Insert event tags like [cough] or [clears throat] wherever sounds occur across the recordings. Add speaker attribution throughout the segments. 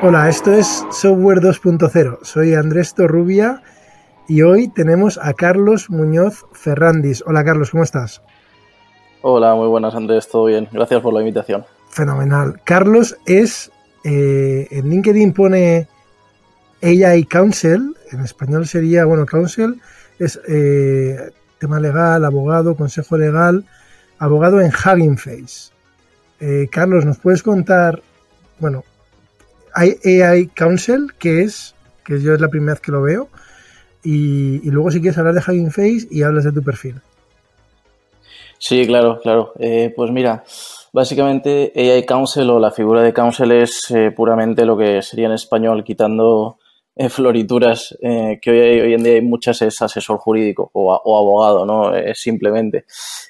Speaker 1: Hola, esto es Software 2.0. Soy Andrés Torrubia y hoy tenemos a Carlos Muñoz Ferrandis. Hola Carlos, ¿cómo estás?
Speaker 2: Hola, muy buenas Andrés, todo bien. Gracias por la invitación.
Speaker 1: Fenomenal. Carlos es, eh, en LinkedIn pone AI Counsel, en español sería, bueno, Counsel es eh, tema legal, abogado, consejo legal, abogado en Hugging Face. Eh, Carlos, ¿nos puedes contar, bueno, AI Council, que es, que yo es la primera vez que lo veo, y, luego si quieres hablar de Hugging Face y hablas de tu perfil.
Speaker 2: Sí, claro, claro. Eh, pues mira, básicamente AI Council o la figura de Council es eh, puramente lo que sería en español, quitando eh, florituras, que hoy, hoy, en día hay muchas, es asesor jurídico o, o abogado, ¿no? Es simplemente.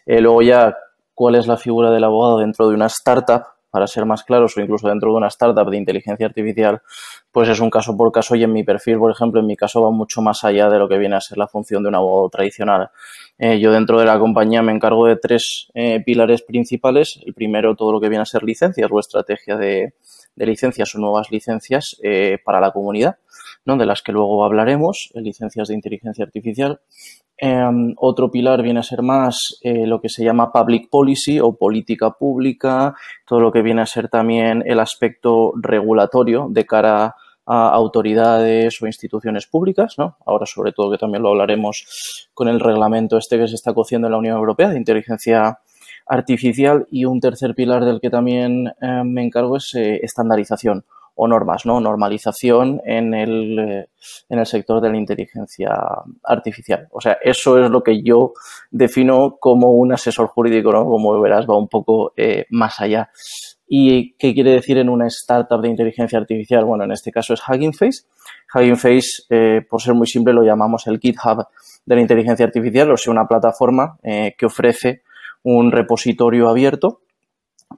Speaker 2: luego ya, ¿cuál es la figura del abogado dentro de una startup? Para ser más claros, o incluso dentro de una startup de inteligencia artificial, pues es un caso por caso y en mi perfil, por ejemplo, en mi caso va mucho más allá de lo que viene a ser la función de un abogado tradicional. Eh, yo dentro de la compañía me encargo de tres eh, pilares principales. El primero, todo lo que viene a ser licencias o estrategia de, licencias o nuevas licencias eh, para la comunidad, ¿no? de las que luego hablaremos, licencias de inteligencia artificial. Em, otro pilar viene a ser más eh, lo que se llama public policy o política pública, todo lo que viene a ser también el aspecto regulatorio de cara a autoridades o instituciones públicas, ¿no? Ahora sobre todo que también lo hablaremos con el reglamento este que se está cociendo en la Unión Europea de inteligencia artificial y un tercer pilar del que también eh, me encargo es eh, estandarización o normas, ¿no? Normalización en el, eh, en el sector de la inteligencia artificial. O sea, eso es lo que yo defino como un asesor jurídico, ¿no? Como verás, va un poco eh, más allá. ¿Y qué quiere decir en una startup de inteligencia artificial? Bueno, en este caso es Hugging Face. Hugging Face, eh, por ser muy simple, lo llamamos el GitHub de la inteligencia artificial, o sea, una plataforma que ofrece un repositorio abierto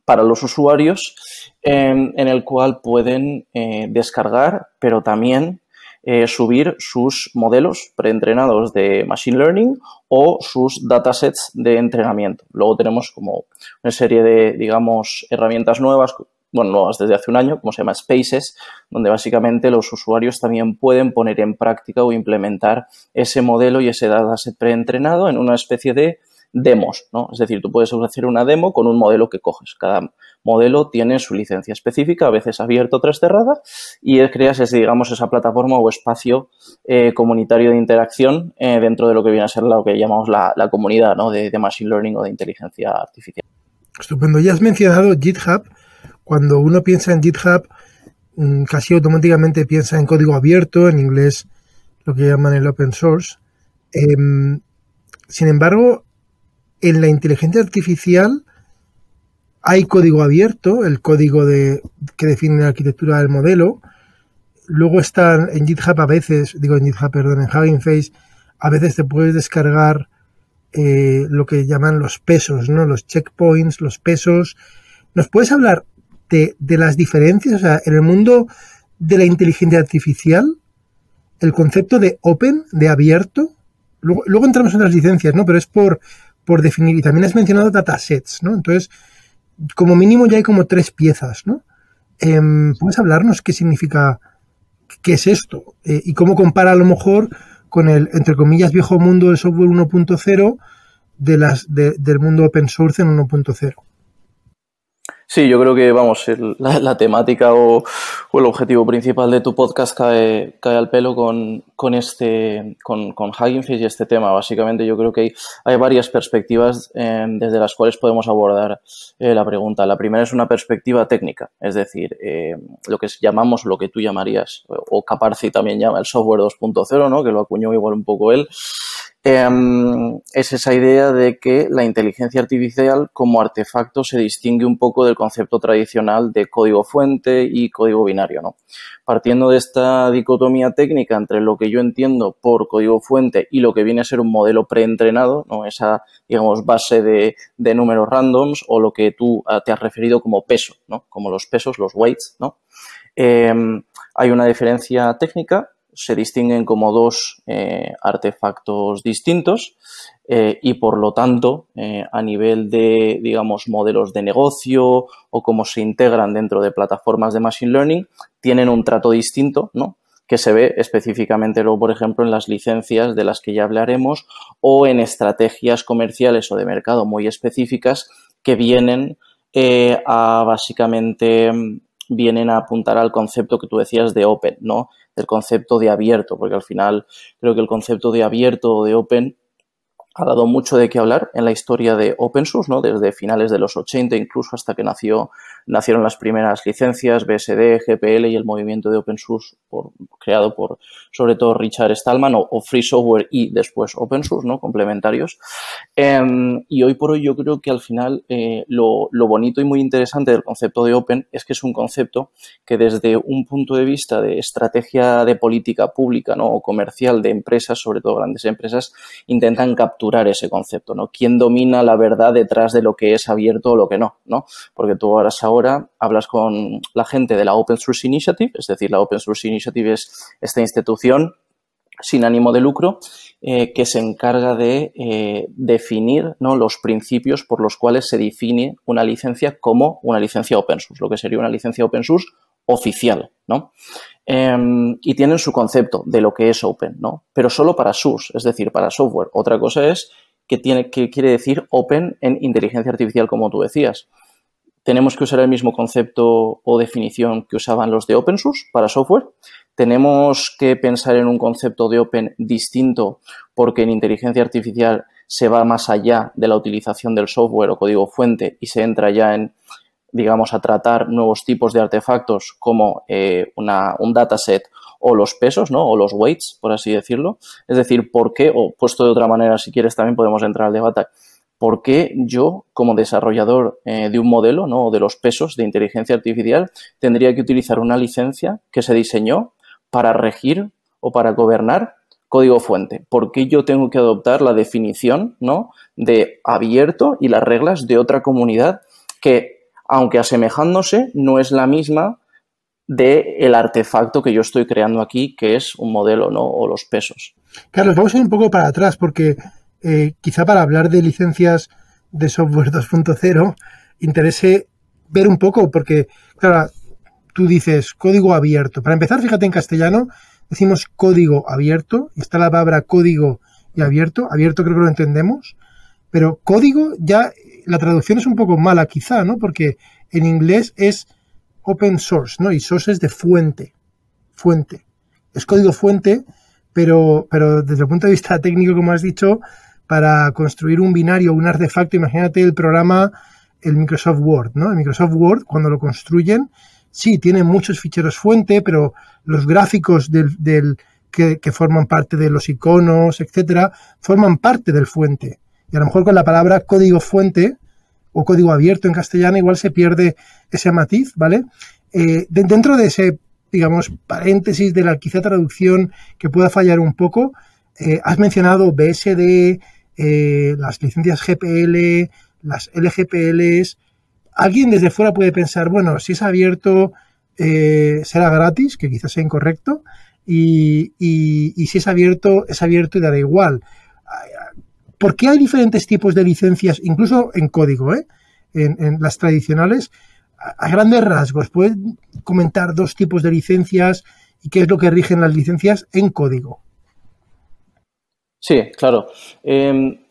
Speaker 2: para los usuarios en, el cual pueden eh, descargar, pero también eh, subir sus modelos preentrenados de Machine Learning o sus datasets de entrenamiento. Luego tenemos como una serie de, digamos, herramientas nuevas, bueno, nuevas desde hace un año, como se llama Spaces, donde básicamente los usuarios también pueden poner en práctica o implementar ese modelo y ese dataset preentrenado en una especie de demos, ¿no? Es decir, tú puedes hacer una demo con un modelo que coges. Cada modelo tiene su licencia específica, a veces abierta, otras cerrada, y creas, digamos, esa plataforma o espacio eh, comunitario de interacción eh, dentro de lo que viene a ser lo que llamamos la, comunidad de, Machine Learning o de inteligencia artificial.
Speaker 1: Estupendo. Ya has mencionado GitHub. Cuando uno piensa en GitHub, mm, casi automáticamente piensa en código abierto, en inglés lo que llaman el open source. Em, sin embargo, en la inteligencia artificial hay código abierto, el código de, que define la arquitectura del modelo. Luego está en GitHub a veces, digo en GitHub, perdón, en Hugging Face, a veces te puedes descargar eh, lo que llaman los pesos, ¿no? Los checkpoints, los pesos. ¿Nos puedes hablar de, de las diferencias? O sea, en el mundo de la inteligencia artificial, el concepto de open, de abierto, luego, luego entramos en las licencias, ¿no? Pero es por, por definir. Y también has mencionado datasets, ¿no? Entonces, como mínimo ya hay como tres piezas, ¿no? Em, ¿Puedes hablarnos qué significa, qué es esto? Eh, y cómo compara a lo mejor con el, entre comillas, viejo mundo del software 1.0 de del mundo open source en 1.0?
Speaker 2: Sí, yo creo que, vamos, la, temática o, el objetivo principal de tu podcast cae, cae al pelo con, con este, con, con Hugging Face y este tema. Básicamente, yo creo que hay, hay varias perspectivas eh, desde las cuales podemos abordar eh, la pregunta. La primera es una perspectiva técnica, es decir, eh, lo que llamamos, lo que tú llamarías, o Caparci también llama el software 2.0, ¿no? Que lo acuñó igual un poco él. Em, es esa idea de que la inteligencia artificial como artefacto se distingue un poco del concepto tradicional de código fuente y código binario. ¿no? Partiendo de esta dicotomía técnica entre lo que yo entiendo por código fuente y lo que viene a ser un modelo preentrenado, ¿no? esa digamos, base de, números randoms o lo que tú ah, te has referido como peso, ¿no? como los pesos, los weights. ¿no? Em, hay una diferencia técnica se distinguen como dos eh, artefactos distintos eh, y por lo tanto a nivel de, digamos, modelos de negocio o cómo se integran dentro de plataformas de Machine Learning, tienen un trato distinto, ¿no? que se ve específicamente luego, por ejemplo, en las licencias de las que ya hablaremos o en estrategias comerciales o de mercado muy específicas que vienen a básicamente vienen a apuntar al concepto que tú decías de open, ¿no? Del concepto de abierto, porque al final creo que el concepto de abierto o de open ha dado mucho de qué hablar en la historia de open source, ¿no? Desde finales de los 80 incluso hasta que nació nacieron las primeras licencias, BSD, GPL y el movimiento de open source creado por sobre todo Richard Stallman o, Free Software y después open source, ¿no? complementarios. Em, y hoy por hoy yo creo que al final eh, lo, bonito y muy interesante del concepto de open es que es un concepto que desde un punto de vista de estrategia de política pública ¿no? o comercial de empresas, sobre todo grandes empresas, intentan ese concepto. ¿no? ¿Quién domina la verdad detrás de lo que es abierto o lo que no? ¿no? Porque tú ahora ahora hablas con la gente de la Open Source Initiative, es decir, la Open Source Initiative es esta institución sin ánimo de lucro eh, que se encarga de eh, definir ¿no? los principios por los cuales se define una licencia como una licencia open source, lo que sería una licencia open source oficial, ¿no? Em, y tienen su concepto de lo que es open, ¿no? Pero solo para source, es decir, para software. Otra cosa es que, tiene, que quiere decir open en inteligencia artificial, como tú decías tenemos que usar el mismo concepto o definición que usaban los de open source para software. Tenemos que pensar en un concepto de open distinto porque en inteligencia artificial se va más allá de la utilización del software o código fuente y se entra ya en, digamos, a tratar nuevos tipos de artefactos como eh, un dataset o los pesos, ¿no? O los weights, por así decirlo. Es decir, ¿por qué? O puesto de otra manera, si quieres, también podemos entrar al debate ¿por qué yo, como desarrollador eh, de un modelo ¿no? o de los pesos de inteligencia artificial, tendría que utilizar una licencia que se diseñó para regir o para gobernar código fuente? ¿Por qué yo tengo que adoptar la definición ¿no? de abierto y las reglas de otra comunidad que, aunque asemejándose, no es la misma del el artefacto que yo estoy creando aquí, que es un modelo o los pesos?
Speaker 1: Carlos, vamos a ir un poco para atrás porque eh, quizá para hablar de licencias de software [laughs] 2.0, interese ver un poco, porque, claro, tú dices código abierto. Para empezar, fíjate en castellano, decimos código abierto, está la palabra código y abierto. Abierto creo que lo entendemos, pero código ya, la traducción es un poco mala quizá, ¿no? Porque en inglés es open source, ¿no? Y source es de fuente, fuente. Es código fuente, pero, pero desde el punto de vista [laughs] técnico, como has dicho, para construir un binario, un artefacto. Imagínate el programa, el Microsoft Word, ¿no? El Microsoft Word, cuando lo construyen, sí, tiene muchos ficheros fuente, pero los gráficos del, que, forman parte de los iconos, etcétera, forman parte del fuente. Y a lo mejor con la palabra código fuente o código abierto en castellano igual se pierde ese matiz, ¿vale? Eh, dentro de ese, digamos, paréntesis de la quizá traducción que pueda fallar un poco, eh, has mencionado BSD, eh, las licencias GPL, las LGPLs. Alguien desde fuera puede pensar, bueno, si es abierto, será gratis, que quizás sea incorrecto, y, si es abierto, es abierto y dará igual. ¿Por qué hay diferentes tipos de licencias, incluso en código, eh? en, las tradicionales? A, grandes rasgos, ¿puedes comentar dos tipos de licencias y qué es lo que rigen las licencias en código?
Speaker 2: Sí, claro. Em,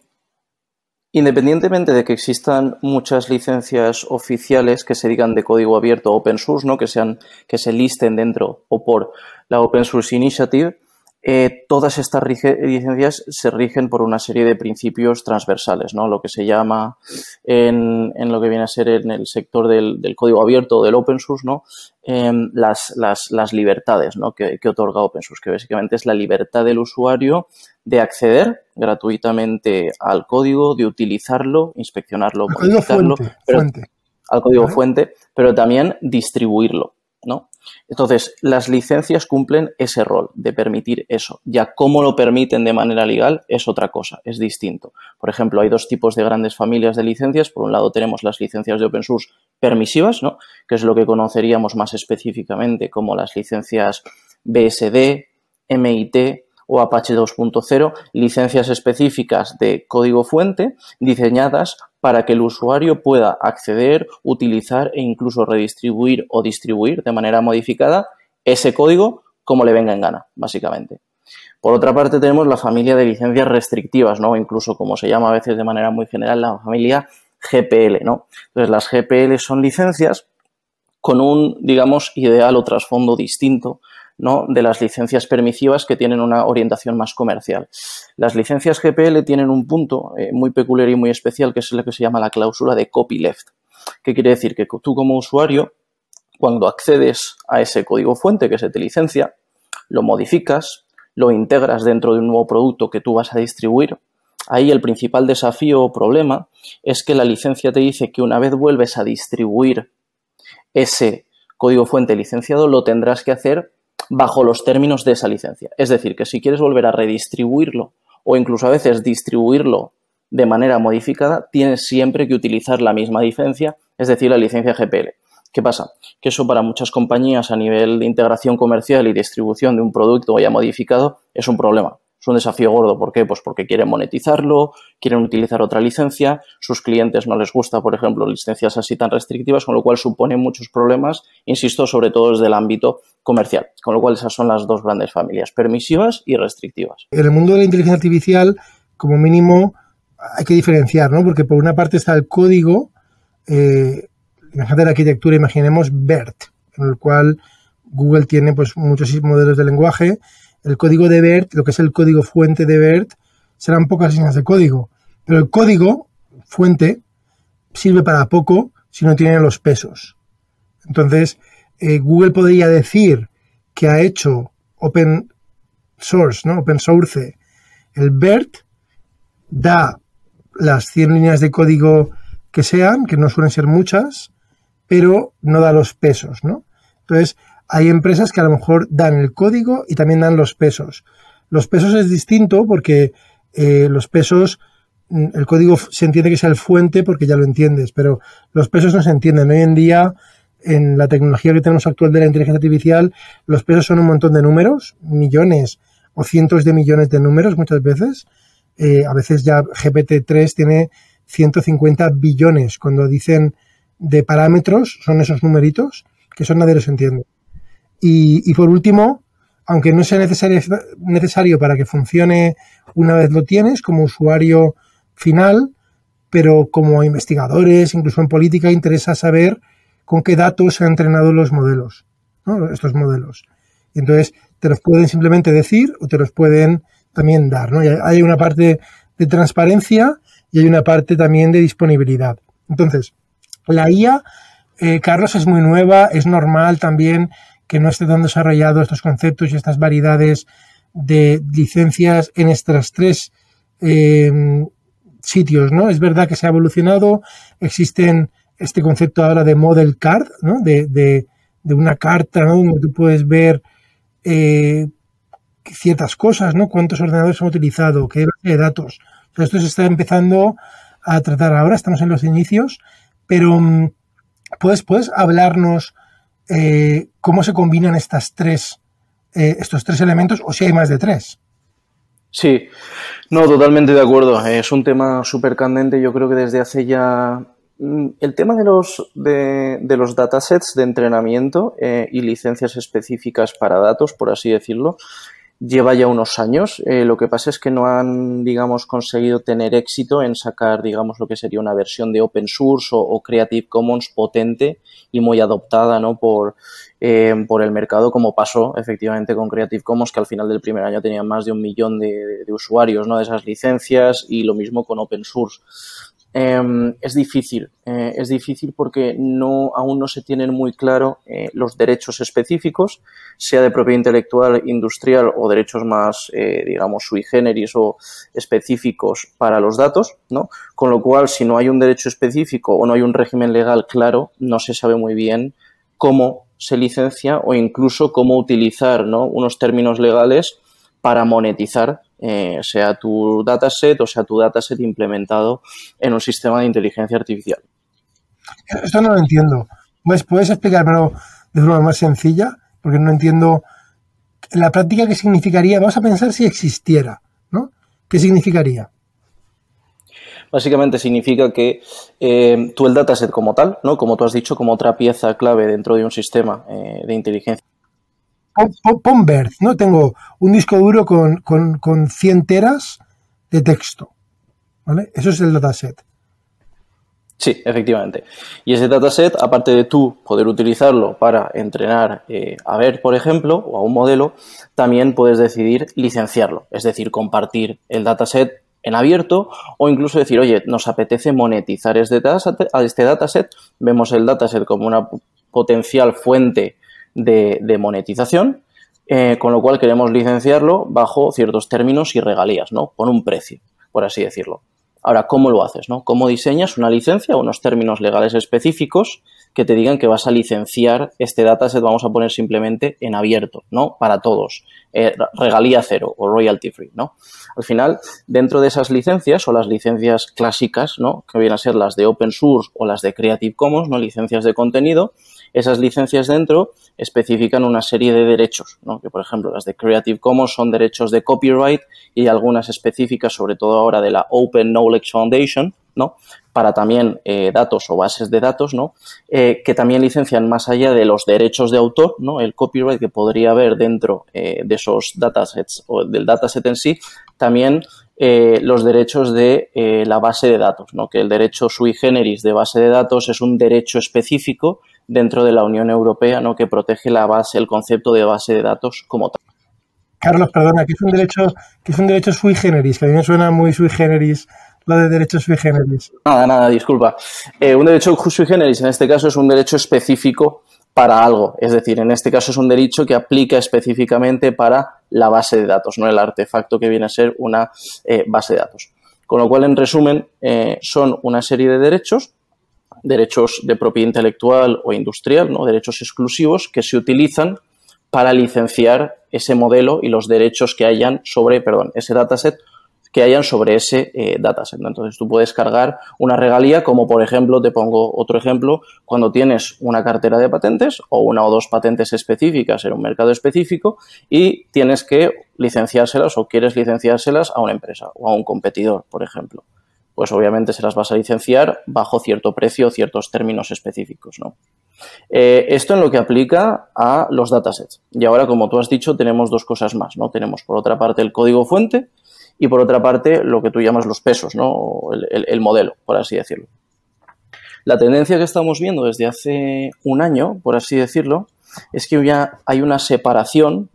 Speaker 2: independientemente de que existan muchas licencias oficiales que se digan de código abierto open source, ¿no? que, sean, que se listen dentro o por la Open Source Initiative, eh, todas estas licencias se rigen por una serie de principios transversales, ¿no? Lo que se llama en, en lo que viene a ser en el sector del, del código abierto o del open source, ¿no? Em, las, las, las, libertades ¿no? que, que, otorga open source, que básicamente es la libertad del usuario de acceder gratuitamente al código, de utilizarlo, inspeccionarlo, modificarlo, al código fuente, pero también distribuirlo. Entonces, las licencias cumplen ese rol de permitir eso. Ya cómo lo permiten de manera legal es otra cosa, es distinto. Por ejemplo, hay dos tipos de grandes familias de licencias. Por un lado tenemos las licencias de open source permisivas, ¿no? que es lo que conoceríamos más específicamente como las licencias BSD, MIT o Apache 2.0, licencias específicas de código fuente diseñadas para que el usuario pueda acceder, utilizar e incluso redistribuir o distribuir de manera modificada ese código como le venga en gana, básicamente. Por otra parte, tenemos la familia de licencias restrictivas, ¿no? Incluso como se llama a veces de manera muy general, la familia GPL, ¿no? Entonces, las GPL son licencias con un, digamos, ideal o trasfondo distinto ¿no? de las licencias permisivas que tienen una orientación más comercial. Las licencias GPL tienen un punto eh, muy peculiar y muy especial que es lo que se llama la cláusula de copyleft. ¿Qué quiere decir? Que tú como usuario, cuando accedes a ese código fuente que se te licencia, lo modificas, lo integras dentro de un nuevo producto que tú vas a distribuir. Ahí el principal desafío o problema es que la licencia te dice que una vez vuelves a distribuir ese código fuente licenciado, lo tendrás que hacer bajo los términos de esa licencia. Es decir, que si quieres volver a redistribuirlo o incluso a veces distribuirlo de manera modificada, tienes siempre que utilizar la misma licencia, es decir, la licencia GPL. ¿Qué pasa? Que eso para muchas compañías a nivel de integración comercial y distribución de un producto ya modificado es un problema es un desafío gordo. ¿Por qué? Pues porque quieren monetizarlo, quieren utilizar otra licencia, sus clientes no les gusta, por ejemplo, licencias así tan restrictivas, con lo cual supone muchos problemas, insisto, sobre todo desde el ámbito comercial. Con lo cual esas son las dos grandes familias, permisivas y restrictivas.
Speaker 1: En el mundo de la inteligencia artificial, como mínimo, hay que diferenciar, ¿no? Porque por una parte está el código, eh, imagínate la arquitectura, imaginemos BERT, en el cual Google tiene pues muchos modelos de lenguaje el código de BERT, lo que es el código fuente de BERT, serán pocas líneas de código. Pero el código fuente sirve para poco si no tiene los pesos. Entonces, eh, Google podría decir que ha hecho open source, ¿no? Open source, el BERT, da las 100 líneas de código que sean, que no suelen ser muchas, pero no da los pesos, ¿no? Entonces, hay empresas que a lo mejor dan el código y también dan los pesos. Los pesos es distinto porque eh, los pesos, mm, el código se entiende que es el fuente porque ya lo entiendes, pero los pesos no se entienden. Hoy en día, en la tecnología que tenemos actual de la inteligencia artificial, los pesos son un montón de números, millones o cientos de millones de números muchas veces. Eh, a veces ya GPT-3 tiene 150 billones. Cuando dicen de parámetros, son esos numeritos, que eso nadie los entiende. Y, por último, aunque no sea necesario, necesario para que funcione una vez lo tienes como usuario final, pero como investigadores, incluso en política, interesa saber con qué datos se han entrenado los modelos, estos modelos. Y entonces te los pueden simplemente decir o te los pueden también dar. ¿no? hay una parte de transparencia y hay una parte también de disponibilidad. Entonces, la IA, eh, Carlos, es muy nueva, es normal también que no esté tan desarrollado estos conceptos y estas variedades de licencias en estos tres eh, sitios, ¿no? Es verdad que se ha evolucionado, existen este concepto ahora de model card, ¿no? De, una carta, ¿no? Donde tú puedes ver eh, ciertas cosas, ¿no? Cuántos ordenadores han utilizado, qué base de datos. esto se está empezando a tratar ahora, estamos en los inicios, pero mm, ¿puedes, puedes hablarnos eh, cómo se combinan estas tres, eh, estos tres elementos o si hay más de tres.
Speaker 2: Sí, no, totalmente de acuerdo. Es un tema súper candente. Yo creo que desde hace ya. Mm, el tema de los, de, los datasets de entrenamiento eh, y licencias específicas para datos, por así decirlo, lleva ya unos años. Eh, lo que pasa es que no han, digamos, conseguido tener éxito en sacar, digamos, lo que sería una versión de open source o, Creative Commons potente y muy adoptada, ¿no? Por, eh, por el mercado, como pasó efectivamente con Creative Commons, que al final del primer año tenían más de un millón de, de usuarios, ¿no? De esas licencias y lo mismo con open source. Em, es difícil, eh, es difícil porque no, aún no se tienen muy claro eh, los derechos específicos, sea de propiedad intelectual, industrial o derechos más, eh, digamos, sui generis o específicos para los datos, ¿no? Con lo cual, si no hay un derecho específico o no hay un régimen legal claro, no se sabe muy bien cómo se licencia o incluso cómo utilizar, ¿no? Unos términos legales para monetizar eh, sea tu dataset o sea tu dataset implementado en un sistema de inteligencia artificial.
Speaker 1: Esto no lo entiendo. ¿Puedes, ¿Puedes explicármelo de forma más sencilla? Porque no entiendo en la práctica, ¿qué significaría? Vamos a pensar si existiera, ¿no? ¿Qué significaría?
Speaker 2: Básicamente significa que eh, tú el dataset como tal, ¿no? Como tú has dicho, como otra pieza clave dentro de un sistema eh, de inteligencia.
Speaker 1: Pon, ¿no? Tengo un disco duro con, con, con 100 teras de texto, ¿vale? Eso es el dataset.
Speaker 2: Sí, efectivamente. Y ese dataset, aparte de tú poder utilizarlo para entrenar eh, a ver, por ejemplo, o a un modelo, también puedes decidir licenciarlo, es decir, compartir el dataset en abierto o incluso decir, oye, nos apetece monetizar este dataset, este dataset vemos el dataset como una potencial fuente de, monetización, eh, con lo cual queremos licenciarlo bajo ciertos términos y regalías, ¿no? Por un precio, por así decirlo. Ahora, ¿cómo lo haces? ¿no? ¿Cómo diseñas una licencia o unos términos legales específicos que te digan que vas a licenciar este dataset, vamos a poner simplemente en abierto, ¿no? Para todos. Eh, regalía cero o royalty free, ¿no? Al final, dentro de esas licencias o las licencias clásicas, ¿no? Que vienen a ser las de open source o las de Creative Commons, ¿no? Licencias de contenido, esas licencias dentro especifican una serie de derechos, ¿no? que por ejemplo las de Creative Commons son derechos de copyright y algunas específicas, sobre todo ahora de la Open Knowledge Foundation, ¿no? para también eh, datos o bases de datos, ¿no? Eh, que también licencian más allá de los derechos de autor, ¿no? el copyright que podría haber dentro eh, de esos datasets o del dataset en sí, también los derechos de la base de datos, ¿no? que el derecho sui generis de base de datos es un derecho específico dentro de la Unión Europea, ¿no? que protege la base, el concepto de base de datos como tal.
Speaker 1: Carlos, perdona, que es un derecho, que es un derecho sui generis, que a mí me suena muy sui generis lo de derecho sui generis.
Speaker 2: Nada, nada, disculpa. Eh, un derecho sui generis en este caso es un derecho específico para algo, es decir, en este caso es un derecho que aplica específicamente para la base de datos, no el artefacto que viene a ser una eh, base de datos. Con lo cual, en resumen, eh, son una serie de derechos derechos de propiedad intelectual o industrial, ¿no? derechos exclusivos que se utilizan para licenciar ese modelo y los derechos que hayan sobre, perdón, ese dataset que hayan sobre ese eh, dataset. Entonces tú puedes cargar una regalía, como por ejemplo, te pongo otro ejemplo, cuando tienes una cartera de patentes o una o dos patentes específicas en un mercado específico y tienes que licenciárselas o quieres licenciárselas a una empresa o a un competidor, por ejemplo pues obviamente se las vas a licenciar bajo cierto precio o ciertos términos específicos. ¿no? Eh, esto en lo que aplica a los datasets. Y ahora, como tú has dicho, tenemos dos cosas más. ¿no? Tenemos por otra parte el código fuente y por otra parte lo que tú llamas los pesos, ¿no? el, el modelo, por así decirlo. La tendencia que estamos viendo desde hace un año, por así decirlo, es que ya hay una separación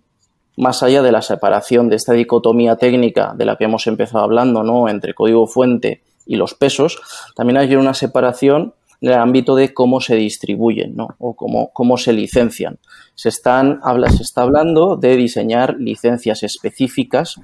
Speaker 2: más allá de la separación de esta dicotomía técnica de la que hemos empezado hablando, ¿no? Entre código fuente y los pesos, también hay una separación en el ámbito de cómo se distribuyen ¿no? o cómo, cómo se licencian. Se, están, se está hablando de diseñar licencias específicas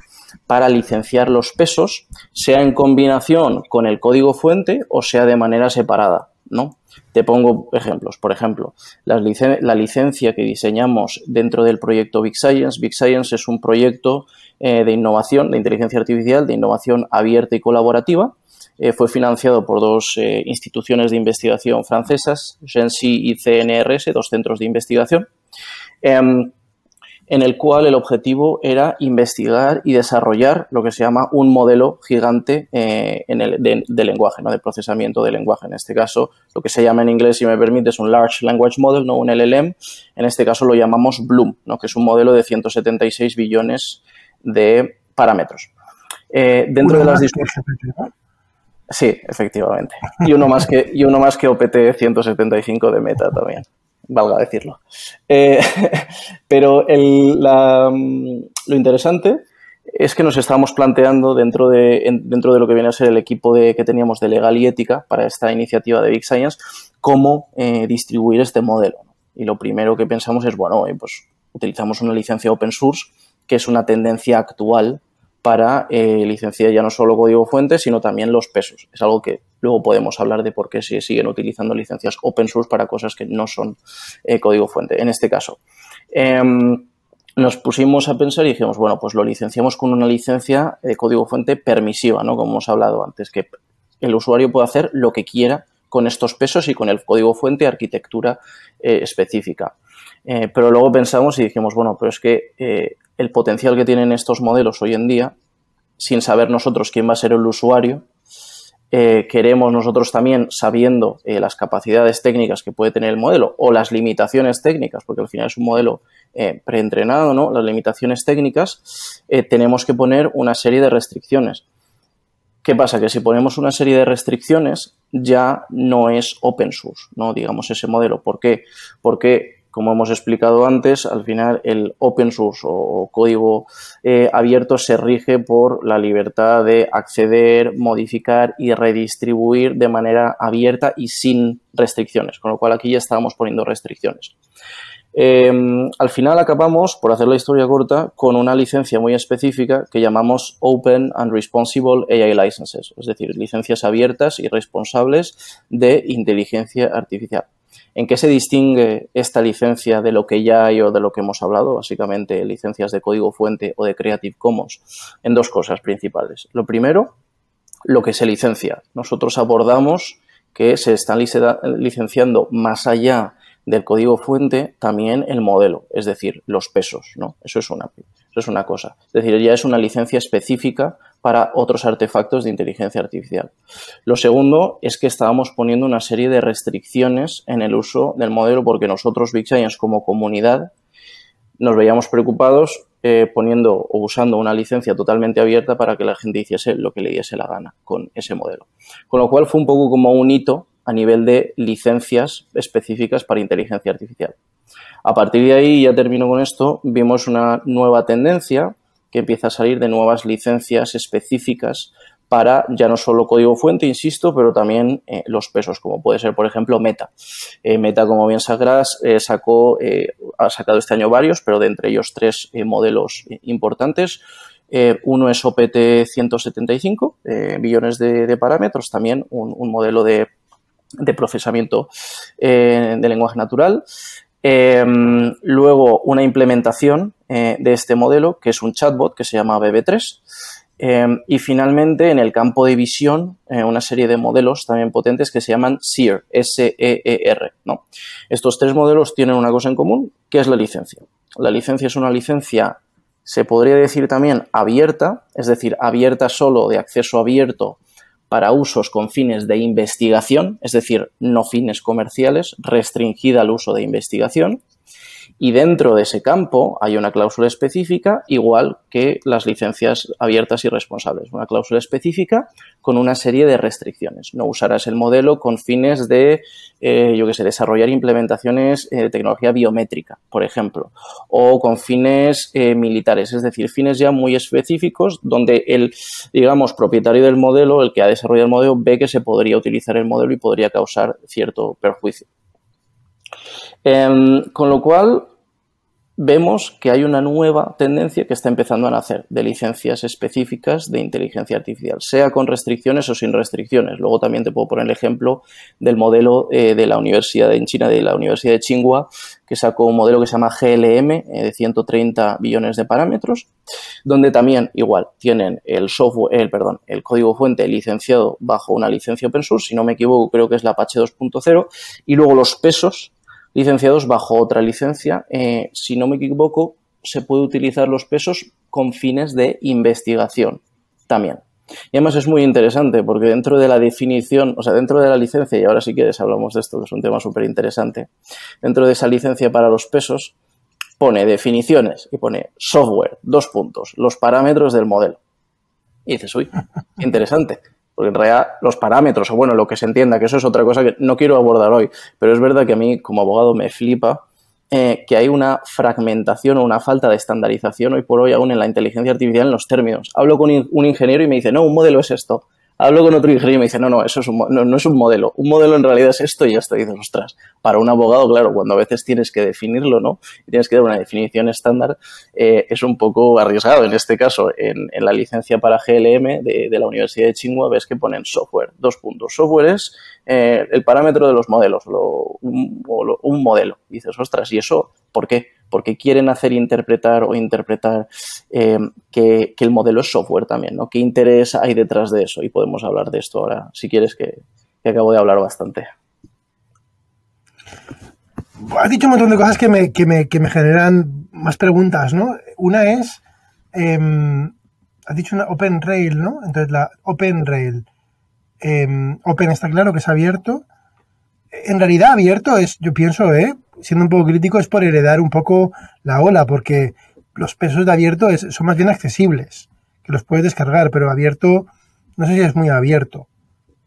Speaker 2: para licenciar los pesos, sea en combinación con el código fuente o sea de manera separada. ¿no? Te pongo ejemplos. Por ejemplo, la, la, licencia que diseñamos dentro del proyecto Big Science. Big Science es un proyecto eh, de innovación, de inteligencia artificial, de innovación abierta y colaborativa, eh, fue financiado por dos eh, instituciones de investigación francesas, GENSI y CNRS, dos centros de investigación, em, en el cual el objetivo era investigar y desarrollar lo que se llama un modelo gigante eh, en el, de, lenguaje, ¿no? de procesamiento de lenguaje. En este caso, lo que se llama en inglés, si me permite, es un Large Language Model, no un LLM. En este caso lo llamamos Bloom, ¿no? que es un modelo de 176 billones de parámetros. dentro de las discusiones. Sí, efectivamente. Y uno más que, y uno más que OPT 175 de meta también, valga decirlo. Eh, [laughs] pero lo interesante es que nos estábamos planteando dentro de, dentro de lo que viene a ser el equipo de, que teníamos de legal y ética para esta iniciativa de Big Science, cómo eh, distribuir este modelo. Y lo primero que pensamos es, bueno, pues utilizamos una licencia open source, que es una tendencia actual para eh, licenciar ya no solo código fuente, sino también los pesos. Es algo que luego podemos hablar de por qué se siguen utilizando licencias open source para cosas que no son eh, código fuente. En este caso, em, nos pusimos a pensar y dijimos, bueno, pues lo licenciamos con una licencia de código fuente permisiva, ¿no? Como hemos hablado antes, que el usuario puede hacer lo que quiera con estos pesos y con el código fuente arquitectura eh, específica. Eh, pero luego pensamos y dijimos, bueno, pero es que el potencial que tienen estos modelos hoy en día, sin saber nosotros quién va a ser el usuario, eh, queremos nosotros también, sabiendo las capacidades técnicas que puede tener el modelo o las limitaciones técnicas, porque al final es un modelo preentrenado, ¿no? Las limitaciones técnicas, tenemos que poner una serie de restricciones. ¿Qué pasa? Que si ponemos una serie de restricciones, ya no es open source, ¿no? Digamos ese modelo. ¿Por qué? Porque, como hemos explicado antes, al final el open source o código eh, abierto se rige por la libertad de acceder, modificar y redistribuir de manera abierta y sin restricciones. Con lo cual aquí ya estábamos poniendo restricciones. Em, al final acabamos, por hacer la historia corta, con una licencia muy específica que llamamos Open and Responsible AI Licenses, es decir, licencias abiertas y responsables de inteligencia artificial. ¿En qué se distingue esta licencia de lo que ya hay o de lo que hemos hablado? Básicamente, licencias de código fuente o de Creative Commons. En dos cosas principales. Lo primero, lo que se licencia. Nosotros abordamos que se están licenciando más allá del código fuente también el modelo, es decir, los pesos, ¿no? Eso es una, eso es una cosa. Es decir, ya es una licencia específica para otros artefactos de inteligencia artificial. Lo segundo es que estábamos poniendo una serie de restricciones en el uso del modelo porque nosotros, Big como comunidad, nos veíamos preocupados eh, poniendo o usando una licencia totalmente abierta para que la gente hiciese lo que le diese la gana con ese modelo. Con lo cual fue un poco como un hito a nivel de licencias específicas para inteligencia artificial. A partir de ahí, ya termino con esto, vimos una nueva tendencia que empieza a salir de nuevas licencias específicas para ya no solo código fuente, insisto, pero también eh, los pesos, como puede ser, por ejemplo, Meta. Eh, Meta, como bien sabrás, eh, sacó, ha sacado este año varios, pero de entre ellos tres modelos importantes. uno es OPT 175 billones de, parámetros, también un modelo de procesamiento de lenguaje natural. Em, luego, una implementación eh, de este modelo, que es un chatbot que se llama BB3. Em, y finalmente, en el campo de visión, eh, una serie de modelos también potentes que se llaman SEER, S-E-E-R. ¿no? Estos tres modelos tienen una cosa en común, que es la licencia. La licencia es una licencia, se podría decir también abierta, es decir, abierta solo de acceso abierto para usos con fines de investigación, es decir, no fines comerciales, restringida al uso de investigación. Y dentro de ese campo hay una cláusula específica, igual que las licencias abiertas y responsables. Una cláusula específica con una serie de restricciones. No usarás el modelo con fines de, eh, yo que sé, desarrollar implementaciones eh, de tecnología biométrica, por ejemplo, o con fines eh, militares, es decir, fines ya muy específicos donde el, digamos, propietario del modelo, el que ha desarrollado el modelo, ve que se podría utilizar el modelo y podría causar cierto perjuicio. Em, con lo cual, vemos que hay una nueva tendencia que está empezando a nacer de licencias específicas de inteligencia artificial, sea con restricciones o sin restricciones. Luego también te puedo poner el ejemplo del modelo eh, de la Universidad en China, de la Universidad de Tsinghua, que sacó un modelo que se llama GLM eh, de 130 billones de parámetros, donde también igual tienen el software, el perdón, el código fuente licenciado bajo una licencia open source, si no me equivoco, creo que es la Apache 2.0, y luego los pesos licenciados bajo otra licencia. Eh, si no me equivoco, se puede utilizar los pesos con fines de investigación también. Y además es muy interesante porque dentro de la definición, o sea, dentro de la licencia, y ahora si quieres hablamos de esto, que es un tema súper interesante, dentro de esa licencia para los pesos, pone definiciones y pone software, dos puntos, los parámetros del modelo. Y dices, uy, interesante porque en realidad los parámetros, o bueno, lo que se entienda, que eso es otra cosa que no quiero abordar hoy, pero es verdad que a mí como abogado me flipa eh, que hay una fragmentación o una falta de estandarización hoy por hoy aún en la inteligencia artificial en los términos. Hablo con un ingeniero y me dice, no, un modelo es esto. Hablo con otro ingeniero y me dice, no, no, eso es un, no, es un modelo. Un modelo en realidad es esto y ya está. Dices, ostras, para un abogado, claro, cuando a veces tienes que definirlo, ¿no? Y tienes que dar una definición estándar, eh, es un poco arriesgado. En este caso, en, la licencia para GLM de, la Universidad de Tsinghua, ves que ponen software, dos puntos. Software es eh, el parámetro de los modelos, un, un modelo. Y dices, ostras, ¿y eso por qué? Porque quieren hacer interpretar o interpretar eh, que, el modelo es software también, ¿no? ¿Qué interés hay detrás de eso? Y podemos hablar de esto ahora, si quieres, que, acabo de hablar bastante.
Speaker 1: has dicho un montón de cosas que me, que me, que me generan más preguntas, ¿no? Una es, em, has dicho una Open Rail, ¿no? Entonces la Open Rail. Em, open está claro que es abierto. En realidad abierto es, yo pienso, ¿eh? Siendo un poco crítico, es por heredar un poco la ola, porque los pesos de abierto son más bien accesibles, que los puedes descargar, pero abierto, no sé si es muy abierto.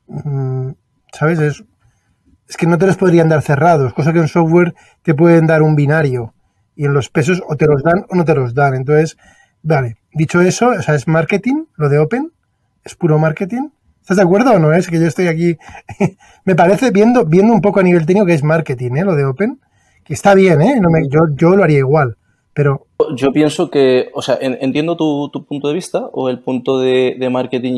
Speaker 1: Mm, ¿Sabes? Es, es que no te los podrían dar cerrados, cosa que en software te pueden dar un binario y en los pesos o te los dan o no te los dan. Entonces, vale, dicho eso, o sea, es marketing, lo de Open, es puro marketing. ¿Estás de acuerdo o no? Es que yo estoy aquí, [laughs] me parece viendo, viendo un poco a nivel técnico que es marketing, ¿eh? lo de Open, que está bien, ¿eh? Yo, yo lo haría igual, pero...
Speaker 2: Yo pienso que, o sea, entiendo tu, punto de vista o el punto de, marketing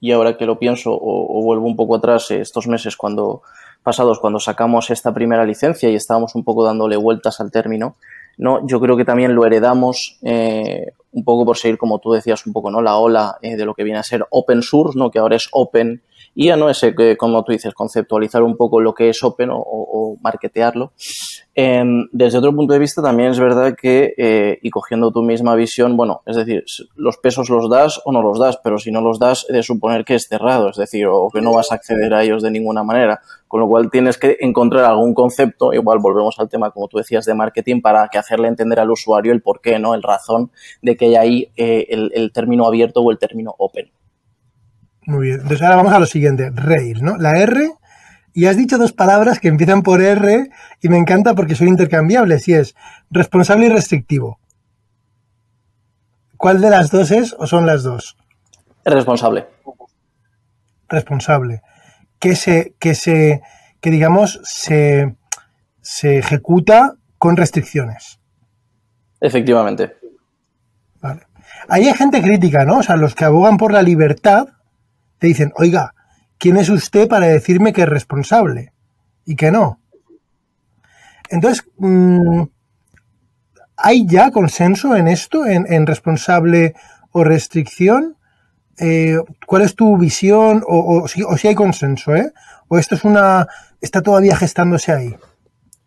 Speaker 2: y, ahora que lo pienso o, vuelvo un poco atrás estos meses cuando pasados, cuando sacamos esta primera licencia y estábamos un poco dándole vueltas al término, ¿no? Yo creo que también lo heredamos eh, un poco por seguir, como tú decías, un poco, ¿no? La ola eh, de lo que viene a ser open source, ¿no? Que ahora es open y ya no es, eh, como tú dices, conceptualizar un poco lo que es open o, o marketearlo. Em, desde otro punto de vista, también es verdad que, eh, y cogiendo tu misma visión, bueno, es decir, los pesos los das o no los das, pero si no los das, de suponer que es cerrado, es decir, o que no vas a acceder a ellos de ninguna manera. Con lo cual tienes que encontrar algún concepto, igual volvemos al tema, como tú decías, de marketing, para que hacerle entender al usuario el por qué, ¿no? El razón de que hay ahí eh, el, el término abierto o el término open.
Speaker 1: Muy bien. Entonces ahora vamos a lo siguiente, Rail, ¿no? La R y has dicho dos palabras que empiezan por R y me encanta porque son intercambiables y es responsable y restrictivo. ¿Cuál de las dos es o son las dos?
Speaker 2: Responsable.
Speaker 1: Responsable. Que se, que se, que digamos, se, se ejecuta con restricciones.
Speaker 2: Efectivamente.
Speaker 1: Vale. Ahí hay gente crítica, ¿no? O sea, los que abogan por la libertad te dicen, oiga, ¿quién es usted para decirme que es responsable y que no? Entonces, mm, ¿hay ya consenso en esto, en, responsable o restricción? Eh, ¿Cuál es tu visión? O, si, o, si, hay consenso, ¿eh? ¿O esto es una. está todavía gestándose ahí?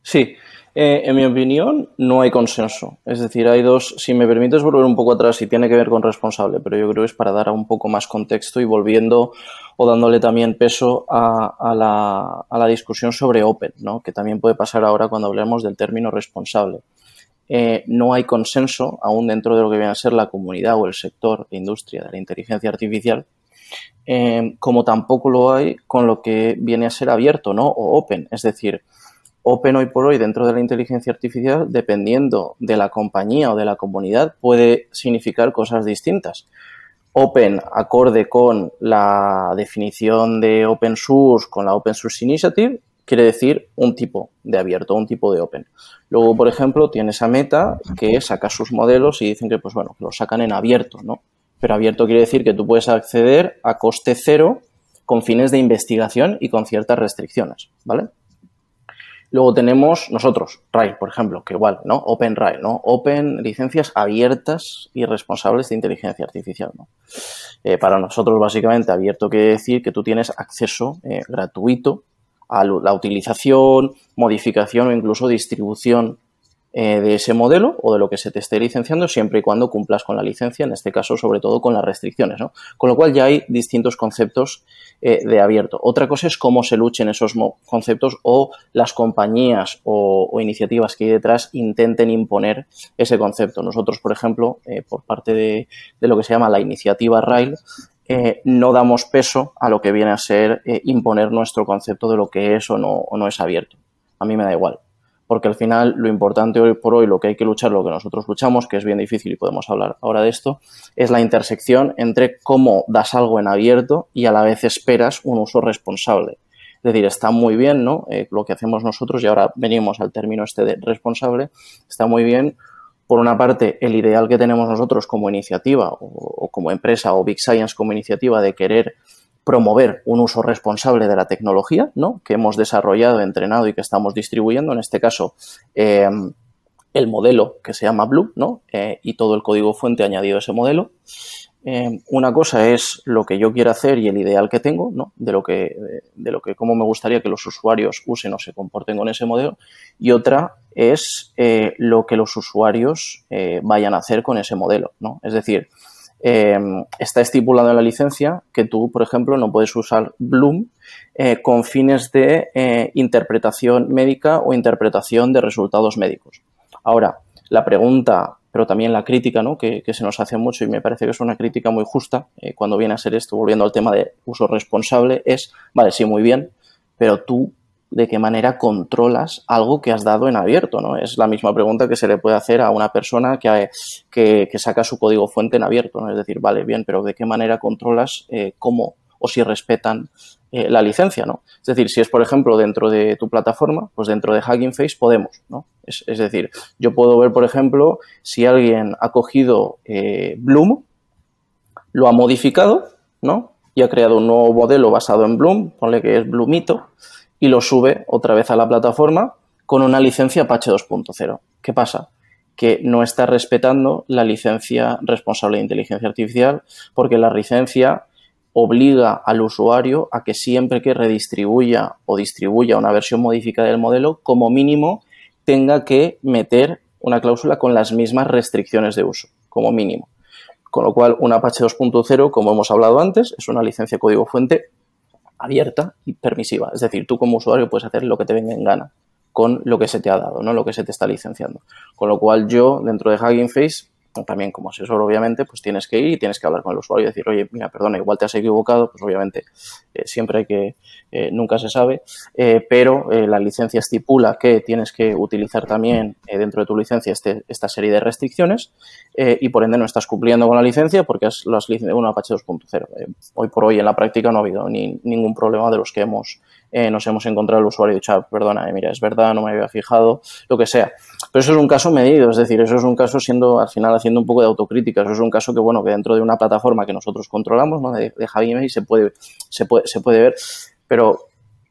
Speaker 2: Sí, eh, en mi opinión, no hay consenso. Es decir, hay dos. Si me permites volver un poco atrás, y tiene que ver con responsable, pero yo creo que es para dar un poco más contexto y volviendo o dándole también peso a, la, discusión sobre Open, ¿no? que también puede pasar ahora cuando hablemos del término responsable. Eh, no hay consenso aún dentro de lo que viene a ser la comunidad o el sector de industria de la inteligencia artificial, eh, como tampoco lo hay con lo que viene a ser abierto ¿no? o open. Es decir, Open hoy por hoy dentro de la inteligencia artificial, dependiendo de la compañía o de la comunidad, puede significar cosas distintas. Open, acorde con la definición de Open Source, con la Open Source Initiative, quiere decir un tipo de abierto, un tipo de open. Luego, por ejemplo, tienes a Meta que saca sus modelos y dicen que, pues bueno, los sacan en abierto, ¿no? Pero abierto quiere decir que tú puedes acceder a coste cero con fines de investigación y con ciertas restricciones, ¿vale? Luego tenemos nosotros, RAIL, por ejemplo, que igual, ¿no? Open RAIL, ¿no? Open licencias abiertas y responsables de inteligencia artificial. Eh, para nosotros, básicamente, abierto quiere decir que tú tienes acceso eh, gratuito a la utilización, modificación o incluso distribución eh, de ese modelo o de lo que se te esté licenciando siempre y cuando cumplas con la licencia, en este caso sobre todo con las restricciones. ¿no? Con lo cual ya hay distintos conceptos eh, de abierto. Otra cosa es cómo se luchen esos conceptos o las compañías o, iniciativas que hay detrás intenten imponer ese concepto. Nosotros, por ejemplo, eh, por parte de, lo que se llama la iniciativa RAIL, no damos peso a lo que viene a ser imponer nuestro concepto de lo que es o no, o no es abierto. A mí me da igual porque al final lo importante hoy por hoy, lo que hay que luchar, lo que nosotros luchamos, que es bien difícil y podemos hablar ahora de esto, es la intersección entre cómo das algo en abierto y a la vez esperas un uso responsable. Es decir, está muy bien, ¿no? Eh, lo que hacemos nosotros, y ahora venimos al término este de responsable, está muy bien, por una parte, el ideal que tenemos nosotros como iniciativa o como empresa o Big Science como iniciativa de querer promover un uso responsable de la tecnología, ¿no? Que hemos desarrollado, entrenado y que estamos distribuyendo. En este caso, em, el modelo que se llama Blue, ¿no? Eh, y todo el código fuente añadido a ese modelo. eh, una cosa es lo que yo quiero hacer y el ideal que tengo, ¿no? De lo que, de, lo que, cómo me gustaría que los usuarios usen o se comporten con ese modelo. Y otra es eh, lo que los usuarios eh, vayan a hacer con ese modelo, ¿no? Es decir, está estipulado en la licencia que tú, por ejemplo, no puedes usar Bloom con fines de interpretación médica o interpretación de resultados médicos. Ahora, la pregunta pero también la crítica ¿no? que, se nos hace mucho y me parece que es una crítica muy justa eh, cuando viene a ser esto, volviendo al tema de uso responsable, es, vale, sí, muy bien, pero tú de qué manera controlas algo que has dado en abierto, ¿no? Es la misma pregunta que se le puede hacer a una persona que, que, saca su código fuente en abierto, ¿no? Es decir, vale, bien, pero de qué manera controlas eh, cómo o si respetan eh, la licencia, ¿no? Es decir, si es, por ejemplo, dentro de tu plataforma, pues dentro de Hugging Face podemos, ¿no? Es, decir, yo puedo ver, por ejemplo, si alguien ha cogido eh, Bloom, lo ha modificado, ¿no? Y ha creado un nuevo modelo basado en Bloom, ponle que es Bloomito, y lo sube otra vez a la plataforma con una licencia Apache 2.0. ¿Qué pasa? que no está respetando la licencia responsable de inteligencia artificial, porque la licencia obliga al usuario a que siempre que redistribuya o distribuya una versión modificada del modelo, como mínimo tenga que meter una cláusula con las mismas restricciones de uso, como mínimo. Con lo cual, un Apache 2.0, como hemos hablado antes, es una licencia código fuente abierta y permisiva. Es decir, tú como usuario puedes hacer lo que te venga en gana con lo que se te ha dado, no lo que se te está licenciando. Con lo cual, yo, dentro de Hugging Face, también como asesor, obviamente, pues tienes que ir y tienes que hablar con el usuario y decir, oye, mira, perdona, igual te has equivocado, pues obviamente eh, siempre hay que, eh, nunca se sabe, eh, pero la licencia estipula que tienes que utilizar también dentro de tu licencia este, esta serie de restricciones y por ende no estás cumpliendo con la licencia porque has, lo has licenciado un Apache 2.0. hoy por hoy en la práctica no ha habido ni, ningún problema de los que hemos eh, nos hemos encontrado el usuario y dicho, perdona, eh, mira, es verdad, no me había fijado, lo que sea. Pero eso es un caso medido, es decir, eso es un caso siendo, al final, haciendo un poco de autocrítica. Eso es un caso que, bueno, que dentro de una plataforma que nosotros controlamos, ¿no? De, de Javi se puede, se puede, se puede ver. Pero,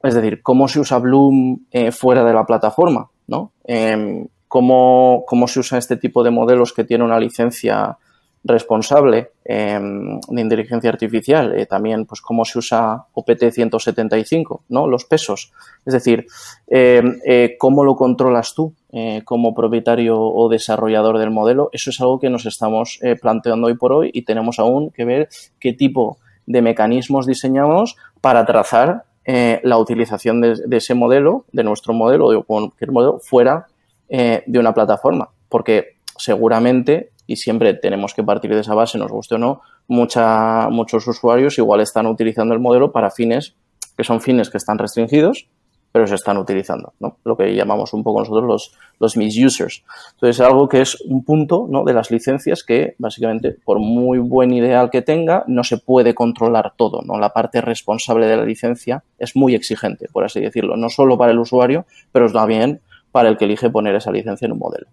Speaker 2: es decir, ¿cómo se usa Bloom eh, fuera de la plataforma? ¿no? Em, ¿cómo, ¿Cómo se usa este tipo de modelos que tiene una licencia responsable em, de inteligencia artificial, eh, también pues cómo se usa OPT 175, ¿no? Los pesos. Es decir, em, eh, cómo lo controlas tú eh, como propietario o desarrollador del modelo, eso es algo que nos estamos planteando hoy por hoy y tenemos aún que ver qué tipo de mecanismos diseñamos para trazar la utilización de, de, ese modelo, de nuestro modelo, de cualquier modelo, fuera de una plataforma. Porque seguramente y siempre tenemos que partir de esa base, nos guste o no, muchos usuarios igual están utilizando el modelo para fines que son fines que están restringidos, pero se están utilizando, ¿no? Lo que llamamos un poco nosotros los, los misusers. Entonces, algo que es un punto, ¿no? De las licencias que, básicamente, por muy buen ideal que tenga, no se puede controlar todo, ¿no? La parte responsable de la licencia es muy exigente, por así decirlo, no solo para el usuario, pero también para el que elige poner esa licencia en un modelo.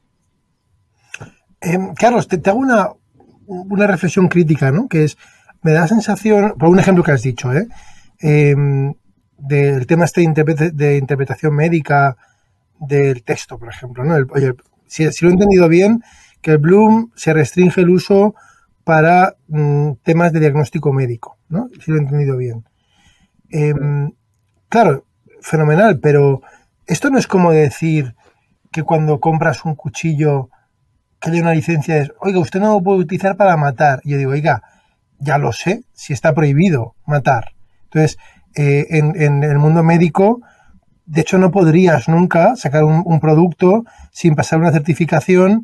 Speaker 1: Em, Carlos, te, hago una, una, reflexión crítica, ¿no? Que es, me da la sensación, por un ejemplo que has dicho, ¿eh? Em, del tema este de, interpretación médica del texto, por ejemplo, ¿no? oye, si, lo he entendido bien, que el Bloom se restringe el uso para mm, temas de diagnóstico médico, ¿no? Si lo he entendido bien. Em, claro, fenomenal, pero esto no es como decir que cuando compras un cuchillo que hay una licencia es, oiga, usted no lo puede utilizar para matar. Y yo digo, oiga, ya lo sé, si está prohibido matar. Entonces, eh, en, el mundo médico, de hecho, no podrías nunca sacar un, producto sin pasar una certificación.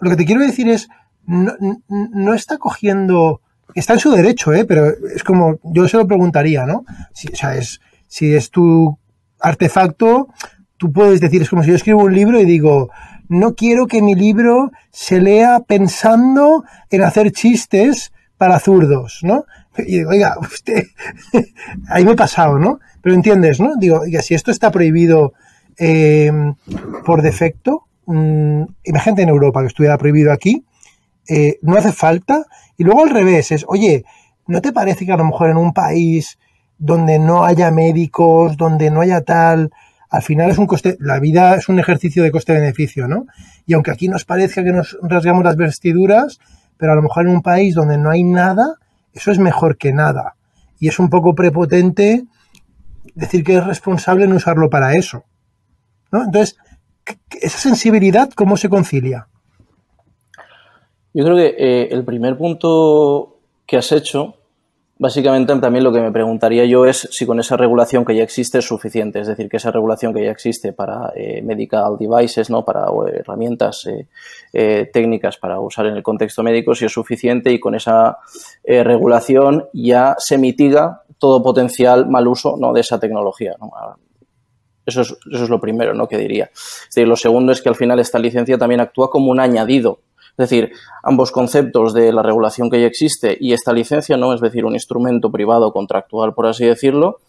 Speaker 1: Lo que te quiero decir es, no, está cogiendo, está en su derecho, ¿eh? pero es como, yo se lo preguntaría, ¿no? Si, o sea, es, si es tu artefacto, tú puedes decir, es como si yo escribo un libro y digo, no quiero que mi libro se lea pensando en hacer chistes para zurdos, ¿no? Y digo, oiga, usted, [laughs] ahí me he pasado, ¿no? Pero entiendes, ¿no? Digo, oiga, si esto está prohibido em, por defecto, mmm, imagínate en Europa que estuviera prohibido aquí, eh, no hace falta. Y luego al revés, es, oye, ¿no te parece que a lo mejor en un país donde no haya médicos, donde no haya tal, al final es un coste, la vida es un ejercicio de coste-beneficio, ¿no? Y aunque aquí nos parezca que nos rasgamos las vestiduras, pero a lo mejor en un país donde no hay nada, eso es mejor que nada. Y es un poco prepotente decir que es responsable no usarlo para eso. ¿no? Entonces, esa sensibilidad, ¿cómo se concilia?
Speaker 2: Yo creo que eh, el primer punto que has hecho Básicamente también lo que me preguntaría yo es si con esa regulación que ya existe es suficiente, es decir, que esa regulación que ya existe para eh, medical devices, ¿no? para herramientas eh, eh, técnicas para usar en el contexto médico, si es suficiente y con esa regulación ya se mitiga todo potencial mal uso ¿no? de esa tecnología. Eso es, eso es lo primero ¿no? que diría. Lo segundo es que al final esta licencia también actúa como un añadido es decir, ambos conceptos de la regulación que ya existe y esta licencia, ¿no? Es decir, un instrumento privado contractual, por así decirlo,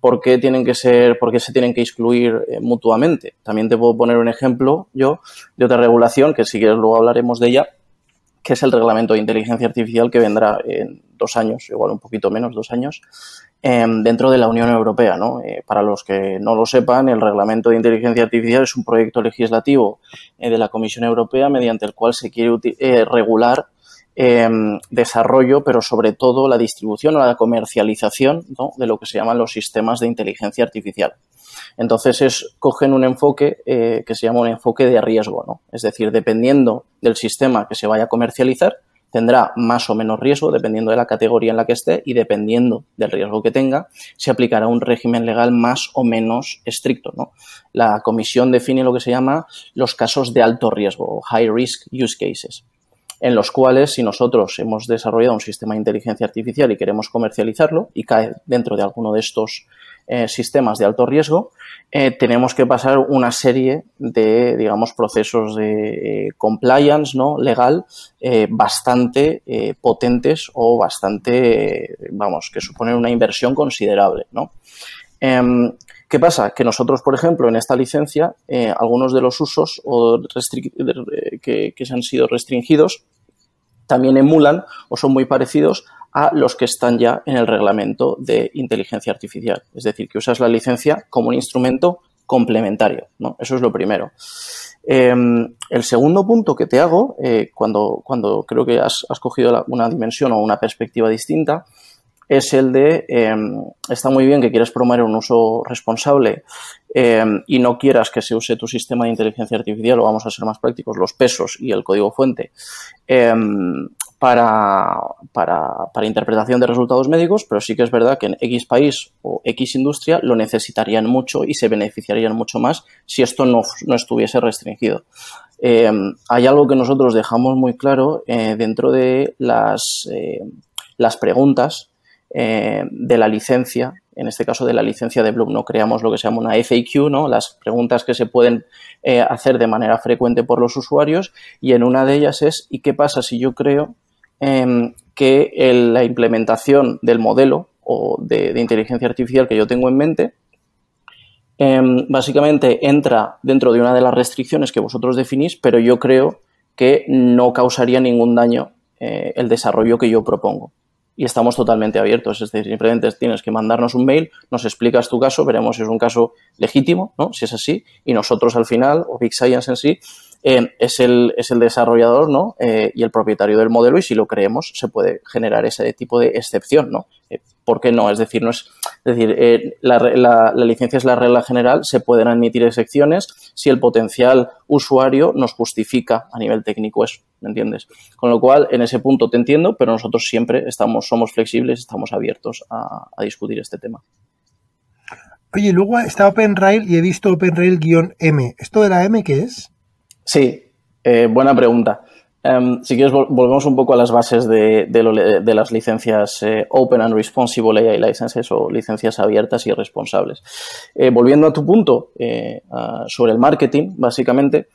Speaker 2: ¿por qué tienen que ser, por qué se tienen que excluir eh, mutuamente? También te puedo poner un ejemplo yo de otra regulación, que si quieres luego hablaremos de ella, que es el reglamento de inteligencia artificial que vendrá en dos años, igual un poquito menos, dos años, Em, dentro de la Unión Europea. ¿no? Eh, para los que no lo sepan, el Reglamento de Inteligencia Artificial es un proyecto legislativo eh, de la Comisión Europea mediante el cual se quiere eh, regular em, desarrollo, pero sobre todo la distribución o la comercialización de lo que se llaman los sistemas de inteligencia artificial. Entonces es, cogen un enfoque que se llama un enfoque de riesgo, ¿no? Es decir, dependiendo del sistema que se vaya a comercializar, tendrá más o menos riesgo dependiendo de la categoría en la que esté y dependiendo del riesgo que tenga, se aplicará un régimen legal más o menos estricto. La comisión define lo que se llama los casos de alto riesgo, high risk use cases en los cuales si nosotros hemos desarrollado un sistema de inteligencia artificial y queremos comercializarlo y cae dentro de alguno de estos eh, sistemas de alto riesgo, eh, tenemos que pasar una serie de, digamos, procesos de eh, compliance ¿no? legal bastante potentes o bastante, vamos, que suponen una inversión considerable. ¿no? Em, ¿Qué pasa? Que nosotros, por ejemplo, en esta licencia, algunos de los usos o que, que se han sido restringidos también emulan o son muy parecidos a los que están ya en el reglamento de inteligencia artificial. Es decir, que usas la licencia como un instrumento complementario. ¿no? Eso es lo primero. Em, el segundo punto que te hago, eh, cuando, cuando creo que has, cogido una dimensión o una perspectiva distinta, es el de, em, está muy bien que quieras promover un uso responsable em, y no quieras que se use tu sistema de inteligencia artificial, o vamos a ser más prácticos, los pesos y el código fuente, para, para, interpretación de resultados médicos, pero sí que es verdad que en X país o X industria lo necesitarían mucho y se beneficiarían mucho más si esto no, estuviese restringido. Eh, hay algo que nosotros dejamos muy claro eh, dentro de las, eh, las preguntas de la licencia, en este caso de la licencia de Bloom, no creamos lo que se llama una FAQ, ¿no? las preguntas que se pueden hacer de manera frecuente por los usuarios y en una de ellas es ¿y qué pasa si yo creo Em, que la implementación del modelo o de, inteligencia artificial que yo tengo en mente em, básicamente entra dentro de una de las restricciones que vosotros definís, pero yo creo que no causaría ningún daño eh, el desarrollo que yo propongo. Y estamos totalmente abiertos, es decir, simplemente tienes que mandarnos un mail, nos explicas tu caso, veremos si es un caso legítimo, ¿no? si es así, y nosotros al final, o Big Science en sí, eh, es, el, es el desarrollador ¿no? Eh, y el propietario del modelo y si lo creemos se puede generar ese tipo de excepción. ¿no? Eh, ¿Por qué no? Es decir, no es, es decir la, la, licencia es la regla general, se pueden admitir excepciones si el potencial usuario nos justifica a nivel técnico eso, ¿me entiendes? Con lo cual, en ese punto te entiendo, pero nosotros siempre estamos, somos flexibles, estamos abiertos a, a discutir este tema.
Speaker 1: Oye, luego está OpenRail y he visto OpenRail-M. ¿Esto de la M qué es?
Speaker 2: Sí, eh, buena pregunta. Em, si quieres, volvemos un poco a las bases de, las licencias eh, Open and Responsible AI Licenses o licencias abiertas y responsables. Eh, volviendo a tu punto sobre el marketing, básicamente,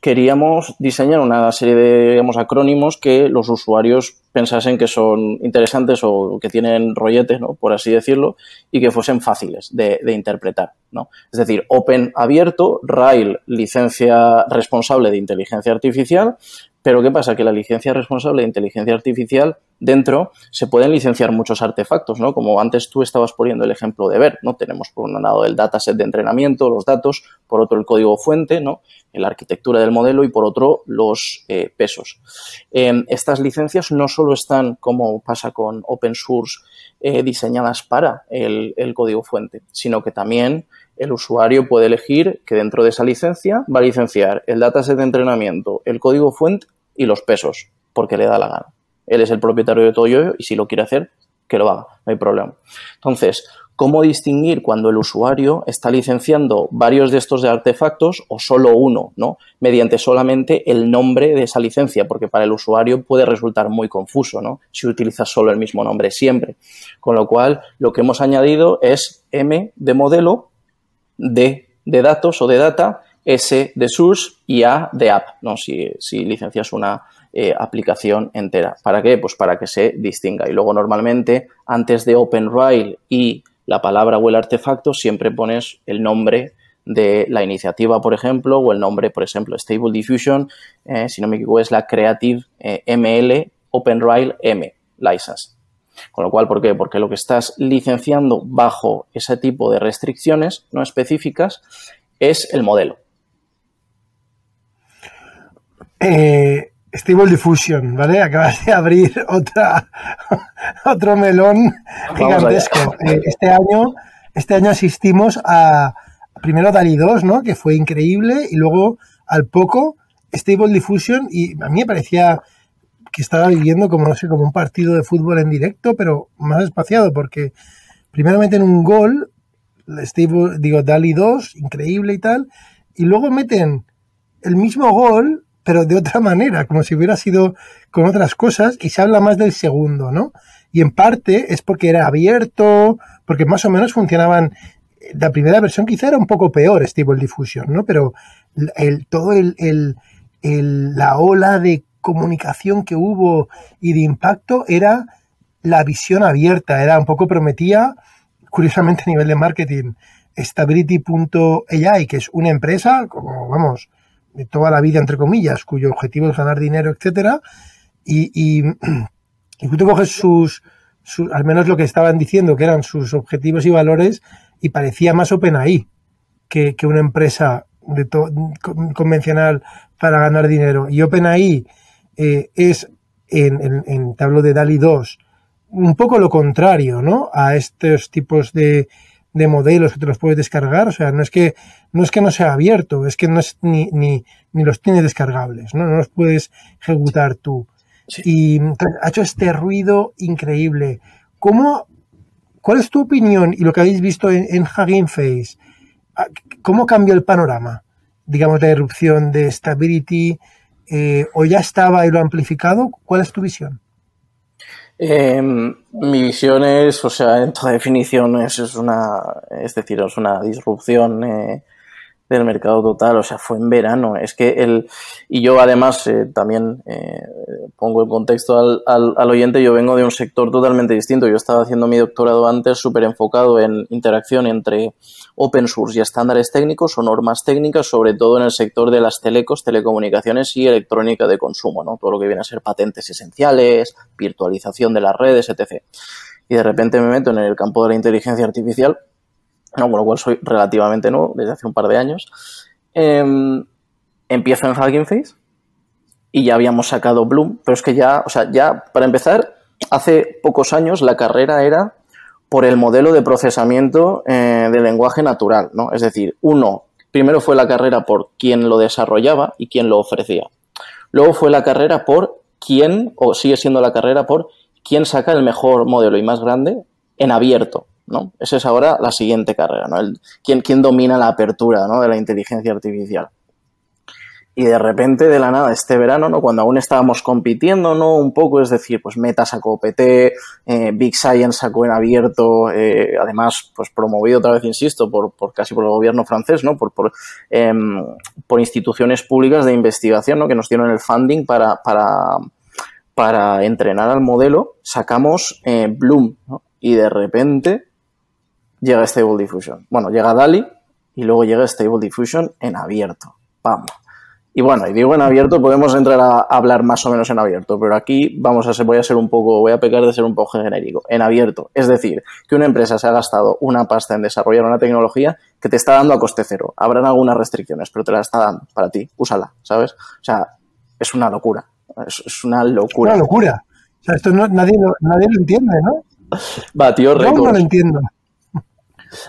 Speaker 2: queríamos diseñar una serie de acrónimos que los usuarios pensasen que son interesantes o que tienen rollete, ¿no? por así decirlo, y que fuesen fáciles de, interpretar. ¿no? Es decir, Open abierto, RAIL licencia responsable de inteligencia artificial, pero ¿qué pasa? Que la licencia responsable de inteligencia artificial dentro se pueden licenciar muchos artefactos, ¿no? Como antes tú estabas poniendo el ejemplo de ver, ¿no? Tenemos por un lado el dataset de entrenamiento, los datos, por otro el código fuente, ¿no? La arquitectura del modelo y por otro los eh, pesos. Em, estas licencias no solo están, como pasa con open source, eh, diseñadas para el, el código fuente, sino que también el usuario puede elegir que dentro de esa licencia va a licenciar el dataset de entrenamiento, el código fuente y los pesos, porque le da la gana. Él es el propietario de todo ello y si lo quiere hacer, que lo haga, no hay problema. Entonces, ¿cómo distinguir cuando el usuario está licenciando varios de estos artefactos o solo uno, ¿no? Mediante solamente el nombre de esa licencia, porque para el usuario puede resultar muy confuso, ¿no? Si utiliza solo el mismo nombre siempre. Con lo cual, lo que hemos añadido es M de modelo, D de datos o de data, S de source y A de app, ¿no? Si, licencias una eh, aplicación entera. ¿Para qué? Pues para que se distinga. Y luego normalmente antes de OpenRail y la palabra o el artefacto siempre pones el nombre de la iniciativa, por ejemplo, o el nombre, por ejemplo, Stable Diffusion, eh, si no me equivoco, es la Creative eh, ML OpenRail M License. Con lo cual, ¿por qué? Porque lo que estás licenciando bajo ese tipo de restricciones no específicas es el modelo.
Speaker 1: Eh, Stable Diffusion, ¿vale? Acabas de [laughs] abrir otra, otro melón gigantesco. Eh, este año, este año asistimos a primero DALI 2, ¿no? Que fue increíble, y luego al poco Stable Diffusion, y a mí me parecía que estaba viviendo como, no sé, como un partido de fútbol en directo, pero más espaciado, porque primero meten un gol, Stable, digo, DALI 2, increíble y tal, y luego meten el mismo gol pero de otra manera, como si hubiera sido con otras cosas, y se habla más del segundo, ¿no? Y en parte es porque era abierto, porque más o menos funcionaban. La primera versión quizá era un poco peor, Stable Diffusion, ¿no? Pero todo el, la ola de comunicación que hubo y de impacto era la visión abierta, era un poco prometía, curiosamente a nivel de marketing, Stability.ai, que es una empresa, como vamos, toda la vida, entre comillas, cuyo objetivo es ganar dinero, etcétera, y, y, [clears throat] y tú coges sus, al menos lo que estaban diciendo, que eran sus objetivos y valores, y parecía más OpenAI que, que una empresa convencional para ganar dinero. Y OpenAI eh, es, en, en, en tablo de DALI 2, un poco lo contrario, ¿no? A estos tipos de, de modelos que te los puedes descargar. O sea, no es que no, es que no sea abierto, es que no es ni, ni, ni los tienes descargables, ¿no? No los puedes ejecutar tú. Y ha hecho este ruido increíble. ¿Cómo, ¿Cuál es tu opinión y lo que habéis visto en, en Hugging Face? Ah, ¿Cómo cambió el panorama? Digamos, la erupción de Stability, eh, o ya estaba y lo ha amplificado. ¿Cuál es tu visión?
Speaker 2: Eh, mi visión es, o sea, en toda definición es, una, es decir, es una disrupción eh, del mercado total, o sea, fue en verano. Es que el, y yo además eh, también eh, pongo el contexto al, al, al, oyente, yo vengo de un sector totalmente distinto. Yo estaba haciendo mi doctorado antes súper enfocado en interacción entre open source y estándares técnicos o normas técnicas, sobre todo en el sector de las telecos, telecomunicaciones y electrónica de consumo, ¿no? Todo lo que viene a ser patentes esenciales, virtualización de las redes, etc. Y de repente me meto en el campo de la inteligencia artificial con lo cual soy relativamente nuevo, desde hace un par de años. Eh, empiezo en Hugging Face y ya habíamos sacado Bloom, pero es que ya, o sea, ya para empezar, hace pocos años la carrera era por el modelo de procesamiento eh, lenguaje natural, ¿no? Es decir, uno, primero fue la carrera por quién lo desarrollaba y quién lo ofrecía. Luego fue la carrera por quién, o sigue siendo la carrera por quién saca el mejor modelo y más grande en abierto, ¿no? Esa es ahora la siguiente carrera, ¿no? El, ¿quién, ¿quién, domina la apertura ¿no? de la inteligencia artificial? Y de repente, de la nada, este verano, ¿no? Cuando aún estábamos compitiendo, ¿no? Un poco, es decir, pues Meta sacó PT, eh, Big Science sacó en abierto, eh, además, pues promovido otra vez, insisto, por, por casi por el gobierno francés, ¿no? Por, por, eh, por instituciones públicas de investigación, ¿no? Que nos dieron el funding para, para, para entrenar al modelo, sacamos eh, Bloom, ¿no? Y de repente, llega Stable Diffusion. Bueno, llega DALI y luego llega Stable Diffusion en abierto. Vamos. Y bueno, y digo en abierto, podemos entrar a hablar más o menos en abierto, pero aquí vamos a ser, voy a ser un poco, voy a pecar de ser un poco genérico. En abierto, es decir, que una empresa se ha gastado una pasta en desarrollar una tecnología que te está dando a coste cero. Habrán algunas restricciones, pero te la está dando para ti. Úsala, ¿sabes? O sea, es una locura. Es, una locura.
Speaker 1: Una locura. O sea, esto nadie, nadie lo entiende, ¿no?
Speaker 2: Va, tío,
Speaker 1: Yo no lo entiendo.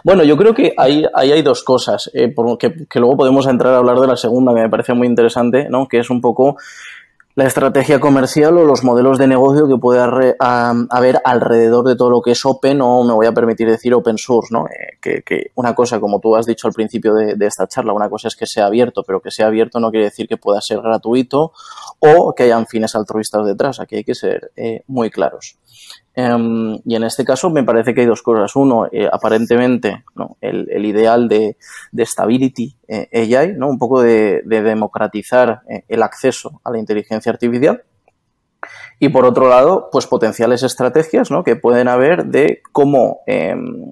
Speaker 2: Bueno, yo creo que ahí, hay dos cosas, eh, que, luego podemos entrar a hablar de la segunda, que me parece muy interesante, ¿no? que es un poco la estrategia comercial o los modelos de negocio que puede haber alrededor de todo lo que es open o me voy a permitir decir open source, ¿no? Eh, que, una cosa, como tú has dicho al principio de, esta charla, una cosa es que sea abierto, pero que sea abierto no quiere decir que pueda ser gratuito o que hayan fines altruistas detrás. Aquí hay que ser eh, muy claros. Em, y en este caso me parece que hay dos cosas. Uno, eh, aparentemente, el, ideal de, de stability eh, AI, ¿no? un poco de, democratizar eh, el acceso a la inteligencia artificial. Y por otro lado, pues potenciales estrategias ¿no? que pueden haber de cómo, em,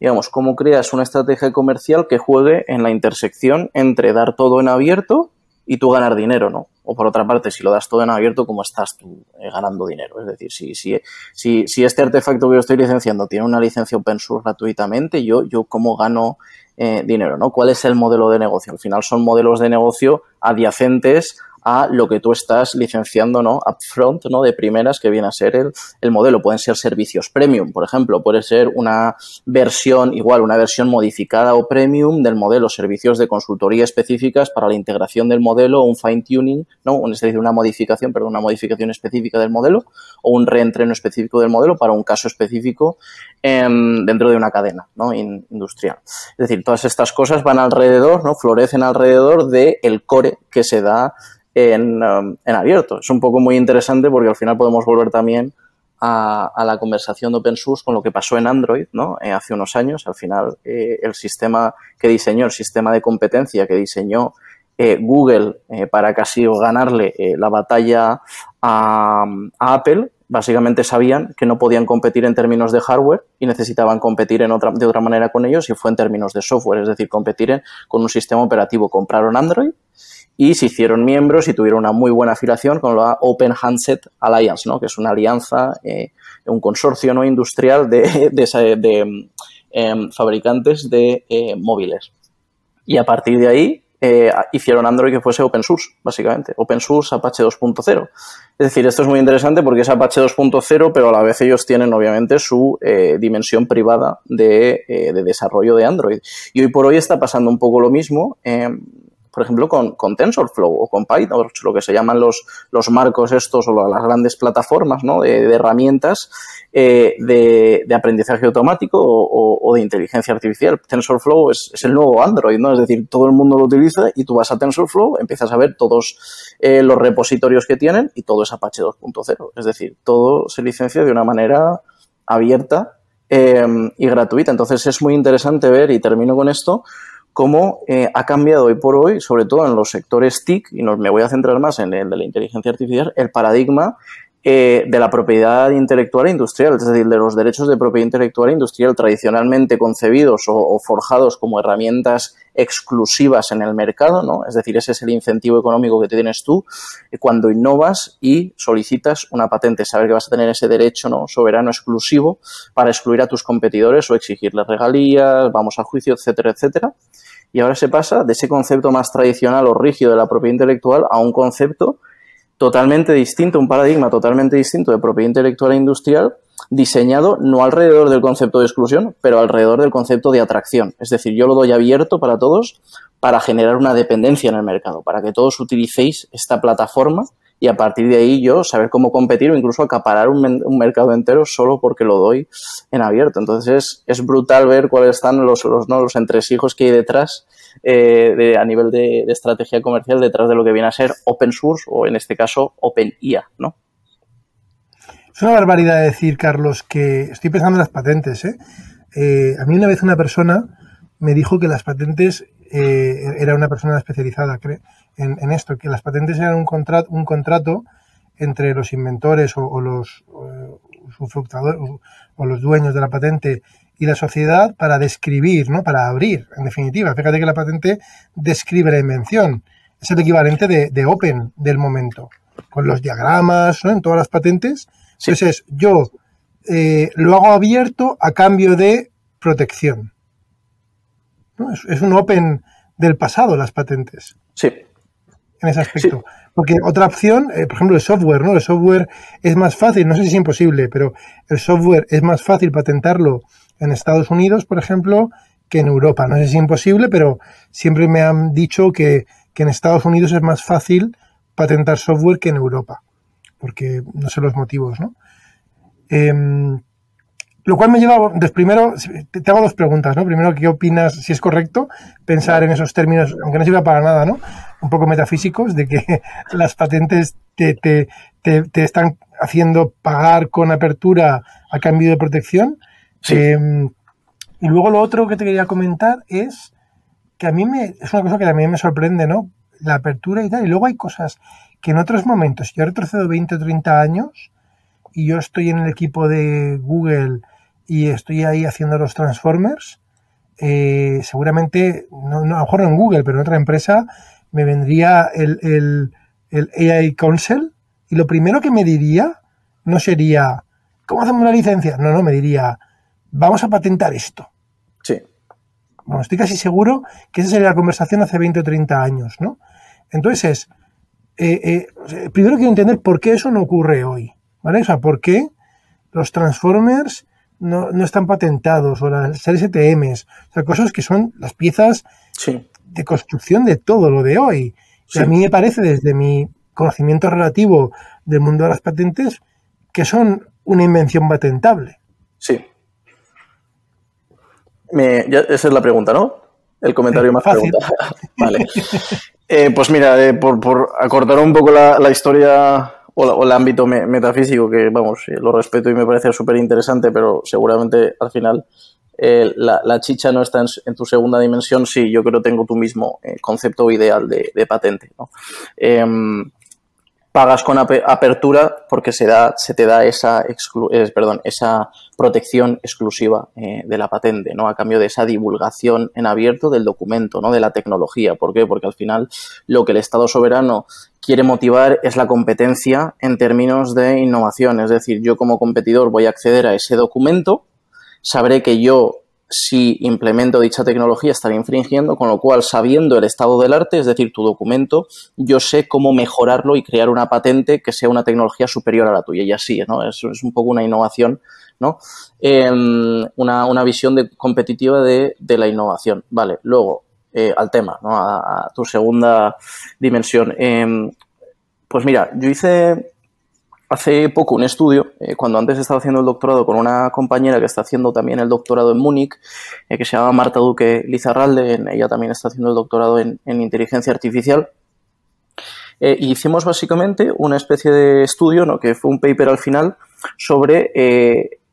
Speaker 2: digamos, cómo creas una estrategia comercial que juegue en la intersección entre dar todo en abierto y tú ganar dinero, ¿no? O por otra parte, si lo das todo en abierto, ¿cómo estás tú eh, ganando dinero? Es decir, si, si, si, si, este artefacto que yo estoy licenciando tiene una licencia open source gratuitamente, yo, yo cómo gano eh, dinero, ¿no? ¿Cuál es el modelo de negocio? Al final son modelos de negocio adyacentes a lo que tú estás licenciando, ¿no? Upfront, ¿no? De primeras que viene a ser el, el, modelo. Pueden ser servicios premium, por ejemplo. Puede ser una versión, igual, una versión modificada o premium del modelo. Servicios de consultoría específicas para la integración del modelo, un fine tuning, ¿no? Es decir, una modificación, perdón, una modificación específica del modelo o un reentreno específico del modelo para un caso específico em, dentro de una cadena, ¿no? industrial. Es decir, todas estas cosas van alrededor, ¿no? Florecen alrededor del el core que se da Um, en, abierto. Es un poco muy interesante porque al final podemos volver también a, la conversación de open source con lo que pasó en Android ¿no? Eh, hace unos años. Al final, eh, el sistema que diseñó, el sistema de competencia que diseñó eh, Google para casi ganarle la batalla a, Apple, básicamente sabían que no podían competir en términos de hardware y necesitaban competir en otra, de otra manera con ellos y fue en términos de software, es decir, competir con un sistema operativo. Compraron Android y se hicieron miembros y tuvieron una muy buena afiliación con la Open Handset Alliance, ¿no? que es una alianza, eh, un consorcio ¿no? industrial de, [laughs] em, fabricantes de eh, móviles. Y a partir de ahí eh, hicieron Android que fuese open source, básicamente. Open source Apache 2.0. Es decir, esto es muy interesante porque es Apache 2.0, pero a la vez ellos tienen obviamente su dimensión privada de, de, desarrollo de Android. Y hoy por hoy está pasando un poco lo mismo. Por ejemplo, con, con, TensorFlow o con Python, lo que se llaman los, los marcos estos o las grandes plataformas ¿no? de, herramientas eh, de, de, aprendizaje automático o, de inteligencia artificial. TensorFlow es, es, el nuevo Android, ¿no? Es decir, todo el mundo lo utiliza y tú vas a TensorFlow, empiezas a ver todos eh, los repositorios que tienen y todo es Apache 2.0. Es decir, todo se licencia de una manera abierta eh, y gratuita. Entonces es muy interesante ver, y termino con esto, cómo eh, ha cambiado hoy por hoy, sobre todo en los sectores TIC, y me voy a centrar más en el de la inteligencia artificial, el paradigma eh, de la propiedad intelectual e industrial, es decir, de los derechos de propiedad intelectual e industrial tradicionalmente concebidos o, forjados como herramientas exclusivas en el mercado, ¿no? Es decir, ese es el incentivo económico que tienes tú eh, cuando innovas y solicitas una patente, saber que vas a tener ese derecho ¿no? soberano exclusivo para excluir a tus competidores o exigirles regalías, vamos a juicio, etcétera, etcétera. Y ahora se pasa de ese concepto más tradicional o rígido de la propiedad intelectual a un concepto totalmente distinto, un paradigma totalmente distinto de propiedad intelectual e industrial, diseñado no alrededor del concepto de exclusión, pero alrededor del concepto de atracción. Es decir, yo lo doy abierto para todos para generar una dependencia en el mercado, para que todos utilicéis esta plataforma y a partir de ahí yo saber cómo competir o incluso acaparar un, mercado entero solo porque lo doy en abierto. Entonces es, brutal ver cuáles están los, los, ¿no? los entresijos que hay detrás eh, de, a nivel de, estrategia comercial detrás de lo que viene a ser open source o en este caso open IA, ¿no?
Speaker 1: Es una barbaridad decir, Carlos, que estoy pensando en las patentes. ¿eh? Eh, a mí una vez una persona me dijo que las patentes era una persona especializada, en, esto, que las patentes eran un, contrato, un contrato entre los inventores o, los o los dueños de la patente y la sociedad para describir, ¿no? para abrir, en definitiva. Fíjate que la patente describe la invención es el equivalente de, Open del momento, con los diagramas, ¿no? En todas las patentes. Entonces, yo eh, lo hago abierto a cambio de protección. Es, un Open del pasado las patentes.
Speaker 2: Sí.
Speaker 1: En ese aspecto. Porque otra opción, eh, por ejemplo, el software, ¿no? El software es más fácil, no sé si es imposible, pero el software es más fácil patentarlo en Estados Unidos, por ejemplo, que en Europa. No sé si es imposible, pero siempre me han dicho que, en Estados Unidos es más fácil patentar software que en Europa, porque no sé los motivos, ¿no? Em, lo cual me lleva, primero, te hago dos preguntas, ¿no? Primero, ¿qué opinas, si es correcto pensar en esos términos, aunque no sirva para nada, ¿no? Un poco metafísicos, de que [laughs] las patentes te, te, te, están haciendo pagar con apertura a cambio de protección. Em, y luego lo otro que te quería comentar es que a mí me, es una cosa que también me sorprende, ¿no? La apertura y tal. Y luego hay cosas que en otros momentos, yo retrocedo 20 o 30 años y yo estoy en el equipo de Google y estoy ahí haciendo los Transformers, eh, seguramente, no, a lo mejor no en Google, pero en otra empresa, me vendría el, el, el AI Council y lo primero que me diría no sería, ¿cómo hacemos la licencia? No, no, me diría, vamos a patentar esto.
Speaker 2: Sí.
Speaker 1: Bueno, estoy casi seguro que esa sería la conversación hace 20 o 30 años, ¿no? Entonces, eh, eh, primero quiero entender por qué eso no ocurre hoy, ¿vale? O sea, por qué los Transformers no, están patentados o las ETMs, o sea, cosas que son las piezas de construcción de todo lo de hoy. Y a mí me parece, desde mi conocimiento relativo del mundo de las patentes, que son una invención patentable.
Speaker 2: Sí esa es la pregunta, ¿no? El comentario más pregunta. [laughs] vale. Eh, pues mira, eh, por, por, acortar un poco la, historia o, el ámbito metafísico, que vamos, eh, lo respeto y me parece súper interesante, pero seguramente al final la, chicha no está en, tu segunda dimensión, sí, yo creo que tengo tu mismo concepto ideal de, de patente. ¿no? Pagas con apertura porque se, da, se te da esa, perdón, esa protección exclusiva eh, de la patente, ¿no? A cambio de esa divulgación en abierto del documento, ¿no? De la tecnología. ¿Por qué? Porque al final lo que el Estado soberano quiere motivar es la competencia en términos de innovación. Es decir, yo como competidor voy a acceder a ese documento, sabré que yo si implemento dicha tecnología estaría infringiendo, con lo cual, sabiendo el estado del arte, es decir, tu documento, yo sé cómo mejorarlo y crear una patente que sea una tecnología superior a la tuya. Y así, ¿no? Es, un poco una innovación, ¿no? Em, una, visión de, competitiva de, la innovación. Vale, luego, eh, al tema, ¿no? A, tu segunda dimensión. Em, pues mira, yo hice hace poco un estudio, eh, cuando antes estaba haciendo el doctorado con una compañera que está haciendo también el doctorado en Múnich, eh, que se llama Marta Duque Lizarralde, ella también está haciendo el doctorado en, inteligencia artificial. Eh, hicimos básicamente una especie de estudio, ¿no? que fue un paper al final, sobre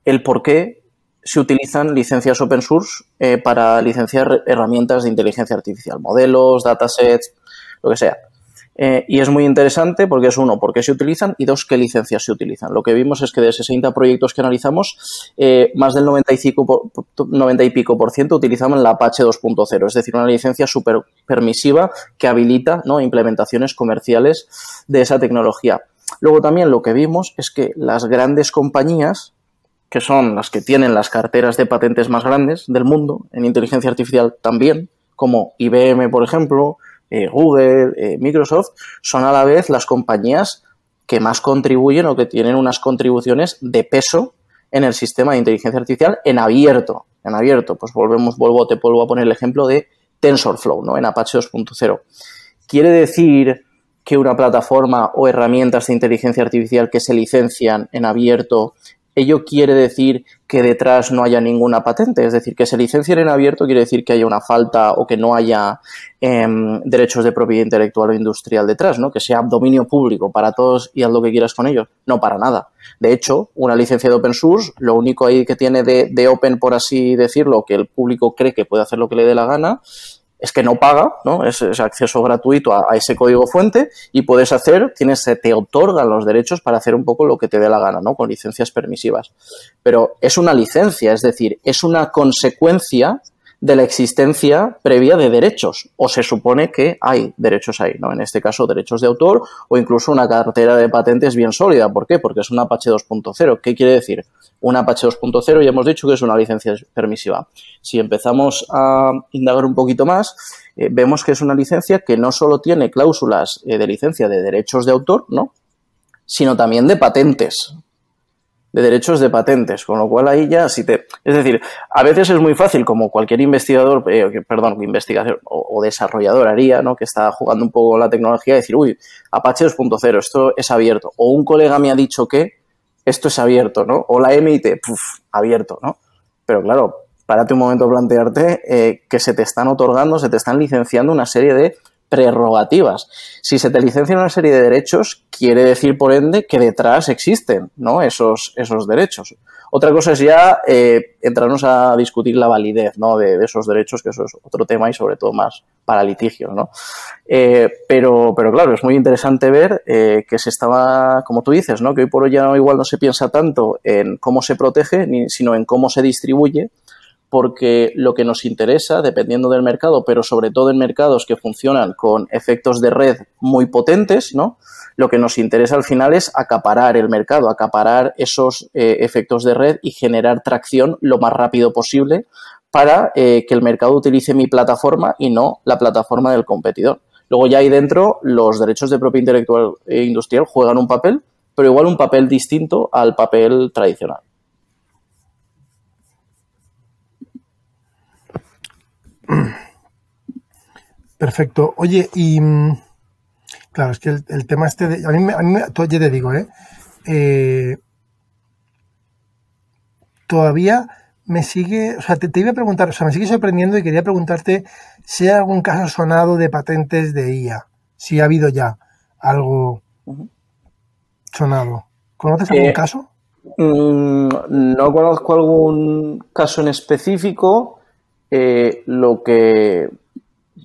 Speaker 2: el por qué se utilizan licencias open source para licenciar herramientas de inteligencia artificial, modelos, datasets, lo que sea. Eh, y es muy interesante porque es uno, por qué se utilizan y dos, qué licencias se utilizan. Lo que vimos es que de 60 proyectos que analizamos, eh, más del 95 90 y pico por ciento utilizaban la Apache 2.0, es decir, una licencia súper permisiva que habilita ¿no? implementaciones comerciales de esa tecnología. Luego también lo que vimos es que las grandes compañías, que son las que tienen las carteras de patentes más grandes del mundo, en inteligencia artificial también, como IBM, por ejemplo, eh, Google, eh, Microsoft, son a la vez las compañías que más contribuyen o que tienen unas contribuciones de peso en el sistema de inteligencia artificial en abierto. En abierto, pues volvemos, vuelvo, te vuelvo a poner el ejemplo de TensorFlow, ¿no? En Apache 2.0. Quiere decir que una plataforma o herramientas de inteligencia artificial que se licencian en abierto ello quiere decir que detrás no haya ninguna patente, es decir, que se licencien en abierto quiere decir que haya una falta o que no haya em, derechos de propiedad intelectual o industrial detrás, ¿no? Que sea dominio público para todos y haz lo que quieras con ellos. No, para nada. De hecho, una licencia de open source, lo único ahí que tiene de, de open, por así decirlo, que el público cree que puede hacer lo que le dé la gana, es que no paga, ¿no? Es, acceso gratuito a, ese código fuente y puedes hacer, tienes, te otorgan los derechos para hacer un poco lo que te dé la gana, ¿no? Con licencias permisivas. Pero es una licencia, es decir, es una consecuencia de la existencia previa de derechos, o se supone que hay derechos ahí, ¿no? En este caso, derechos de autor o incluso una cartera de patentes bien sólida. ¿Por qué? Porque es un Apache 2.0. ¿Qué quiere decir? Un Apache 2.0 ya hemos dicho que es una licencia permisiva. Si empezamos a indagar un poquito más, eh, vemos que es una licencia que no solo tiene cláusulas eh, de licencia de derechos de autor, ¿no? sino también de patentes de derechos de patentes, con lo cual ahí ya si te... Es decir, a veces es muy fácil, como cualquier investigador, eh, perdón, investigador o, desarrollador haría, ¿no? que está jugando un poco la tecnología, decir, uy, Apache 2.0, esto es abierto. O un colega me ha dicho que esto es abierto, ¿no? O la MIT, puf, abierto, ¿no? Pero claro, párate un momento a plantearte eh, que se te están otorgando, se te están licenciando una serie de prerrogativas. Si se te licencia una serie de derechos, quiere decir, por ende, que detrás existen ¿no? esos, esos derechos. Otra cosa es ya eh, entrarnos a discutir la validez ¿no? de, esos derechos, que eso es otro tema y sobre todo más para litigios. ¿no? Eh, pero, pero claro, es muy interesante ver eh, que se estaba, como tú dices, ¿no? que hoy por hoy ya igual no se piensa tanto en cómo se protege, sino en cómo se distribuye porque lo que nos interesa, dependiendo del mercado, pero sobre todo en mercados que funcionan con efectos de red muy potentes, ¿no? Lo que nos interesa al final es acaparar el mercado, acaparar esos eh, efectos de red y generar tracción lo más rápido posible para eh, que el mercado utilice mi plataforma y no la plataforma del competidor. Luego ya ahí dentro los derechos de propiedad intelectual e industrial juegan un papel, pero igual un papel distinto al papel tradicional. [clears throat]
Speaker 1: Perfecto. Oye, y mm, claro, es que el, tema este de, a mí, a mí ya te digo, ¿eh? ¿eh? todavía me sigue, o sea, te, iba a preguntar, o sea, me sigue sorprendiendo y quería preguntarte si hay algún caso sonado de patentes de IA, si ha habido ya algo sonado. ¿Conoces algún eh, caso?
Speaker 2: Mm, no conozco algún caso en específico. Eh, lo que,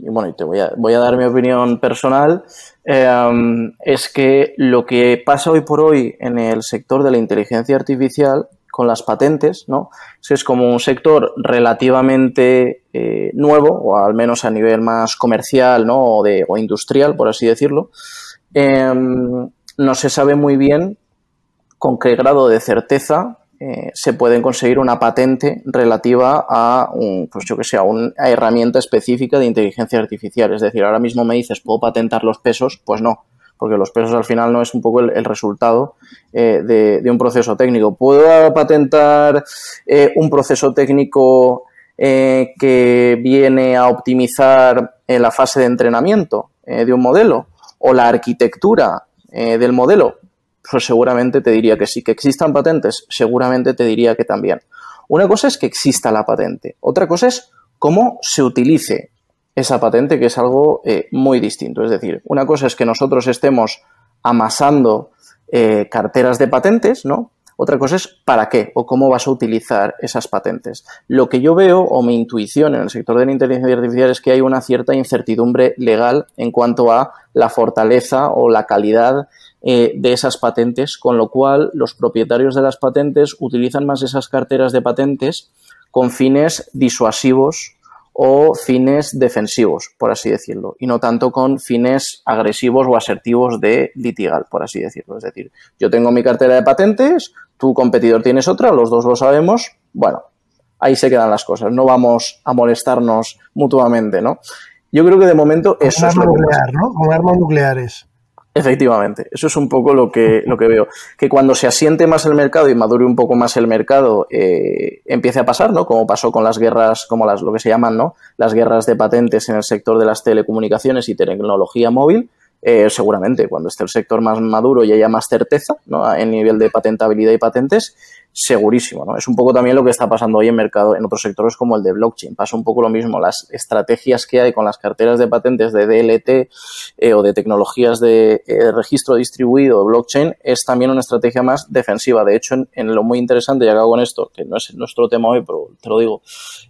Speaker 2: bueno, y te voy a, voy a dar mi opinión personal, em, es que lo que pasa hoy por hoy en el sector de la inteligencia artificial con las patentes, ¿no? Es como un sector relativamente eh, nuevo, o al menos a nivel más comercial, ¿no? O, de, o industrial, por así decirlo. Em, no se sabe muy bien con qué grado de certeza eh, se pueden conseguir una patente relativa a, un, pues yo que sé, una herramienta específica de inteligencia artificial. Es decir, ahora mismo me dices, ¿puedo patentar los pesos? Pues no, porque los pesos al final no es un poco el, resultado eh, de, un proceso técnico. ¿Puedo patentar eh, un proceso técnico que viene a optimizar la fase de entrenamiento de un modelo o la arquitectura del modelo? Pues seguramente te diría que sí. Que existan patentes, seguramente te diría que también. Una cosa es que exista la patente, otra cosa es cómo se utilice esa patente, que es algo eh, muy distinto. Es decir, una cosa es que nosotros estemos amasando eh, carteras de patentes, ¿no? Otra cosa es para qué o cómo vas a utilizar esas patentes. Lo que yo veo o mi intuición en el sector de la inteligencia artificial es que hay una cierta incertidumbre legal en cuanto a la fortaleza o la calidad eh, de esas patentes, con lo cual los propietarios de las patentes utilizan más esas carteras de patentes con fines disuasivos o fines defensivos, por así decirlo, y no tanto con fines agresivos o asertivos de litigal, por así decirlo. Es decir, yo tengo mi cartera de patentes, tu competidor tienes otra, los dos lo sabemos, bueno, ahí se quedan las cosas, no vamos a molestarnos mutuamente, ¿no? Yo creo que de momento eso es lo
Speaker 1: nuclear, ¿no? Como armas nucleares.
Speaker 2: Efectivamente, eso es un poco lo que, lo que veo. Que cuando se asiente más el mercado y madure un poco más el mercado, eh, empiece a pasar, ¿no? Como pasó con las guerras, como las, lo que se llaman, ¿no? Las guerras de patentes en el sector de las telecomunicaciones y tecnología móvil, eh, seguramente cuando esté el sector más maduro y haya más certeza ¿no? en nivel de patentabilidad y patentes, segurísimo. ¿no? Es un poco también lo que está pasando hoy en mercado en otros sectores como el de blockchain. Pasa un poco lo mismo. Las estrategias que hay con las carteras de patentes de DLT eh, o de tecnologías de eh, registro distribuido blockchain es también una estrategia más defensiva. De hecho, en, lo muy interesante, y acabo con esto, que no es nuestro tema hoy, pero te lo digo,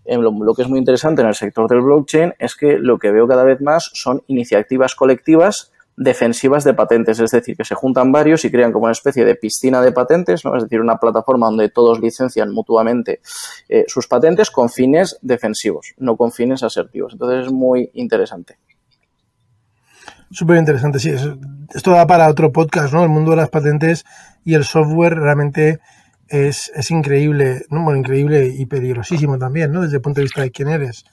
Speaker 2: en lo que es muy interesante en el sector del blockchain es que lo que veo cada vez más son iniciativas colectivas defensivas de patentes, es decir, que se juntan varios y crean como una especie de piscina de patentes, ¿no? es decir, una plataforma donde todos licencian mutuamente eh, sus patentes con fines defensivos, no con fines asertivos. Entonces es muy interesante.
Speaker 1: Súper interesante, sí. Esto da para otro podcast, ¿no? El mundo de las patentes y el software realmente es, es increíble, ¿no? Bueno, increíble y peligrosísimo también, ¿no? Desde el punto de vista de quién eres.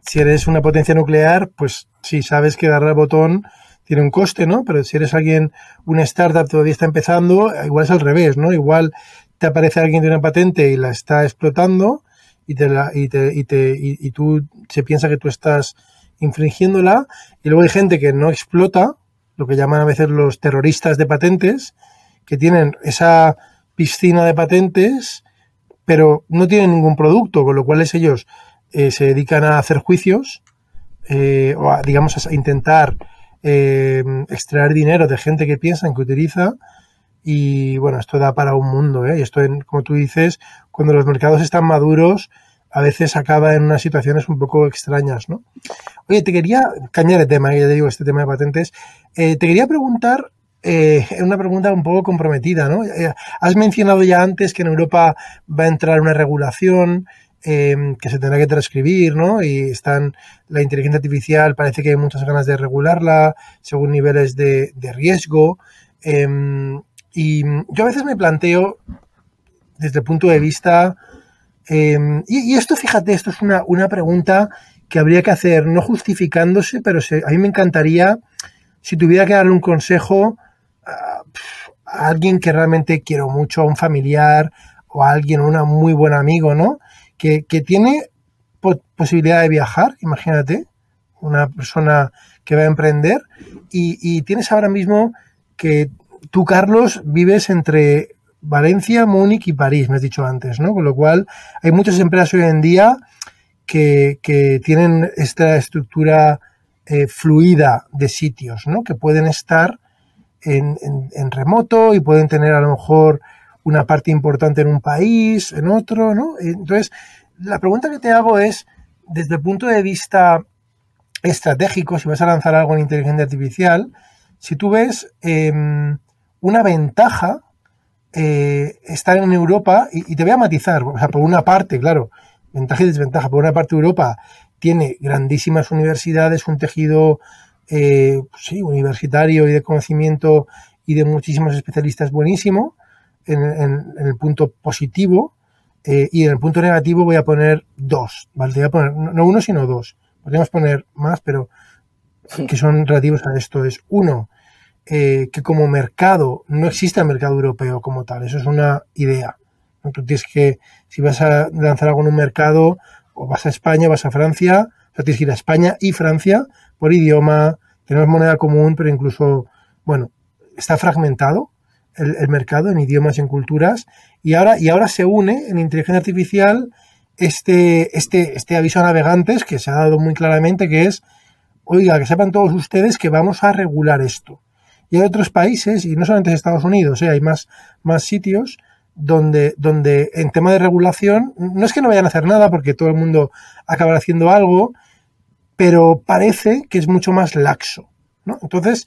Speaker 1: Si eres una potencia nuclear, pues sí, sabes que darle al botón tiene un coste, ¿no? Pero si eres alguien, una startup todavía está empezando, igual es al revés, ¿no? Igual te aparece alguien de una patente y la está explotando y te la, y te, y te, y tú se piensa que tú estás infringiéndola y luego hay gente que no explota, lo que llaman a veces los terroristas de patentes, que tienen esa piscina de patentes, pero no tienen ningún producto, con lo cual ellos eh, se dedican a hacer juicios eh, o a, digamos, a intentar eh, extraer dinero de gente que piensan que utiliza. Y bueno, esto da para un mundo, Y esto, como tú dices, cuando los mercados están maduros, a veces acaba en unas situaciones un poco extrañas, ¿no? Oye, te quería cambiar de tema, ya te digo, este tema de patentes. te quería preguntar eh, una pregunta un poco comprometida, ¿no? Eh, has mencionado ya antes que en Europa va a entrar una regulación em, que se tendrá que transcribir, ¿no? Y están la inteligencia artificial, parece que hay muchas ganas de regularla según niveles de, riesgo. Em, y yo a veces me planteo desde el punto de vista em, y, esto, fíjate, esto es una, una, pregunta que habría que hacer, no justificándose, pero a mí me encantaría, si tuviera que darle un consejo a, alguien que realmente quiero mucho, a un familiar o a alguien, un muy buen amigo, ¿no? Que, tiene posibilidad de viajar, imagínate, una persona que va a emprender y, tienes ahora mismo que tú, Carlos, vives entre Valencia, Múnich y París, me has dicho antes, ¿no? Con lo cual hay muchas empresas hoy en día que, tienen esta estructura eh, fluida de sitios, ¿no? Que pueden estar en, remoto y pueden tener a lo mejor una parte importante en un país, en otro, ¿no? Entonces, la pregunta que te hago es, desde el punto de vista estratégico, si vas a lanzar algo en inteligencia artificial, si tú ves em, una ventaja eh, estar en Europa, y, te voy a matizar, o sea, por una parte, claro, ventaja y desventaja, por una parte Europa tiene grandísimas universidades, un tejido eh, sí, universitario y de conocimiento y de muchísimos especialistas buenísimo en, el punto positivo eh, y en el punto negativo voy a poner dos, ¿vale? voy a poner no uno sino dos. Podríamos poner más, pero que son relativos a esto. Es uno, eh, que como mercado no existe el mercado europeo como tal, eso es una idea. Tú tienes que, si vas a lanzar algo en un mercado, o vas a España, vas a Francia, o sea, tienes que ir a España y Francia por idioma, tenemos moneda común, pero incluso, bueno, está fragmentado el, mercado en idiomas y en culturas, y ahora, y ahora se une en inteligencia artificial este, este, este aviso a navegantes que se ha dado muy claramente, que es, oiga, que sepan todos ustedes que vamos a regular esto. Y hay otros países, y no solamente Estados Unidos, ¿eh? hay más, más sitios donde, donde en tema de regulación, no es que no vayan a hacer nada, porque todo el mundo acabará haciendo algo, pero parece que es mucho más laxo. Entonces,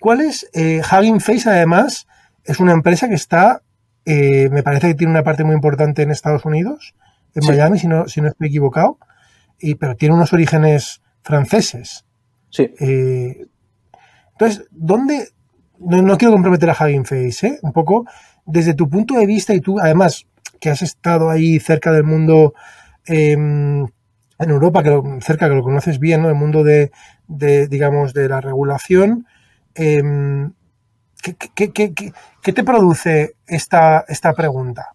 Speaker 1: ¿cuál es? Eh, Hugging Face, además, es una empresa que está, eh, me parece que tiene una parte muy importante en Estados Unidos, en Miami, si no, si no estoy equivocado, y, pero tiene unos orígenes franceses.
Speaker 2: Sí.
Speaker 1: Eh, entonces, ¿dónde? No, quiero comprometer a Hugging Face, ¿eh? Un poco desde tu punto de vista y tú, además, que has estado ahí cerca del mundo em, en Europa, que cerca que lo conoces bien, ¿no? El mundo de, digamos, de la regulación. Em, ¿qué, te produce esta, esta pregunta?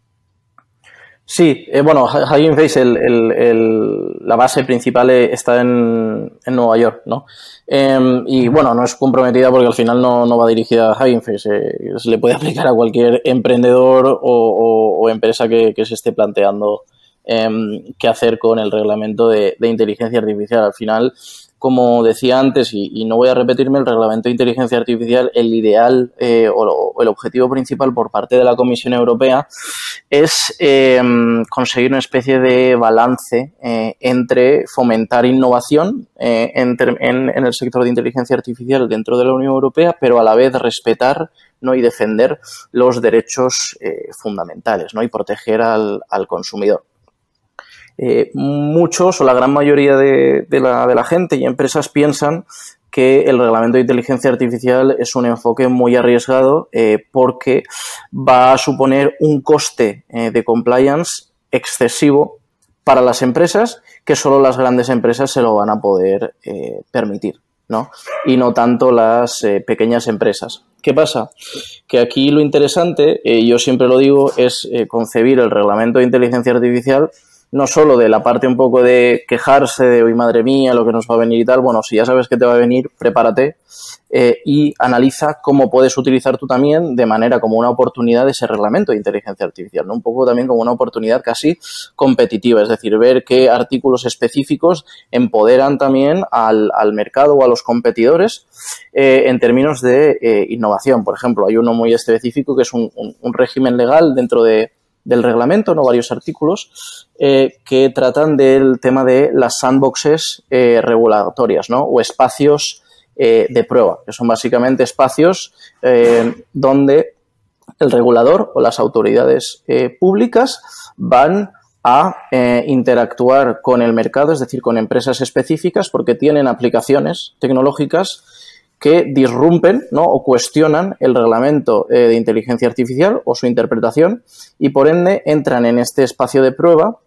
Speaker 2: Sí, eh, bueno, Hugging Face, la base principal eh, está en, Nueva York, ¿no? Em, y bueno, no es comprometida porque al final no, va dirigida a Hugging Face, eh, se le puede aplicar a cualquier emprendedor o, empresa que, que, se esté planteando Em, qué hacer con el reglamento de, inteligencia artificial. Al final, como decía antes, y, no voy a repetirme, el reglamento de inteligencia artificial, el ideal eh, o, el objetivo principal por parte de la Comisión Europea es eh, conseguir una especie de balance eh, entre fomentar innovación en, en, el sector de inteligencia artificial dentro de la Unión Europea, pero a la vez respetar ¿no? y defender los derechos fundamentales ¿no? y proteger al consumidor. Eh, muchos o la gran mayoría de, la, gente y empresas piensan que el reglamento de inteligencia artificial es un enfoque muy arriesgado eh, porque va a suponer un coste eh, de compliance excesivo para las empresas que solo las grandes empresas se lo van a poder permitir. ¿no? Y no tanto las pequeñas empresas. ¿Qué pasa? Que aquí lo interesante, yo siempre lo digo, es concebir el reglamento de inteligencia artificial no solo de la parte un poco de quejarse de, hoy madre mía, lo que nos va a venir y tal, bueno, si ya sabes que te va a venir, prepárate eh, y analiza cómo puedes utilizar tú también de manera como una oportunidad ese reglamento de inteligencia artificial, ¿no? Un poco también como una oportunidad casi competitiva, es decir, ver qué artículos específicos empoderan también al, al mercado o a los competidores eh, en términos de eh, innovación. Por ejemplo, hay uno muy específico que es un régimen legal dentro de del reglamento, ¿no? varios artículos, eh, que tratan del tema de las sandboxes eh, regulatorias ¿no? o espacios eh, de prueba, que son básicamente espacios donde el regulador o las autoridades públicas van a interactuar con el mercado, es decir, con empresas específicas, porque tienen aplicaciones tecnológicas que disrumpen ¿no? o cuestionan el reglamento eh, de inteligencia artificial o su interpretación y por ende entran en este espacio de prueba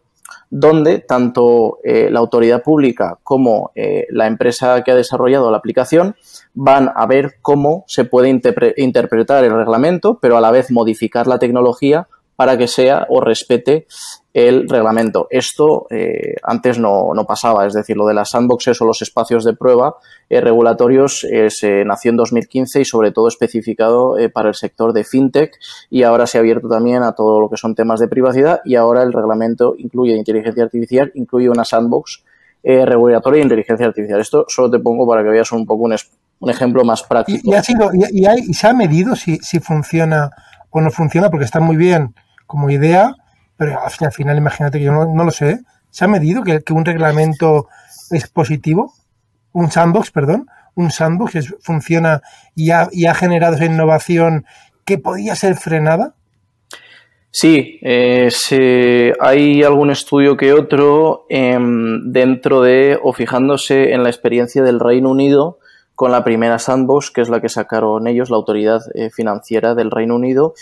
Speaker 2: donde tanto eh, la autoridad pública como eh, la empresa que ha desarrollado la aplicación van a ver cómo se puede interpretar el reglamento, pero a la vez modificar la tecnología para que sea o respete el reglamento. Esto eh, antes no, pasaba, es decir, lo de las sandboxes o los espacios de prueba eh, regulatorios eh, se nació en 2015 y sobre todo especificado para el sector de fintech y ahora se ha abierto también a todo lo que son temas de privacidad y ahora el reglamento incluye inteligencia artificial, incluye una sandbox regulatoria de inteligencia artificial. Esto solo te pongo para que veas un poco un, un ejemplo más práctico.
Speaker 1: ¿Y, ha sido, y, y, se ha medido si, si funciona o no funciona? Porque está muy bien como idea, pero al final imagínate que yo no, lo sé. ¿Se ha medido que, un reglamento es positivo? Un sandbox, perdón. Un sandbox que funciona y ha, generado esa innovación que podía ser frenada.
Speaker 2: Sí, eh, hay algún estudio que otro em, dentro de o fijándose en la experiencia del Reino Unido con la primera sandbox, que es la que sacaron ellos, la autoridad eh, financiera del Reino Unido,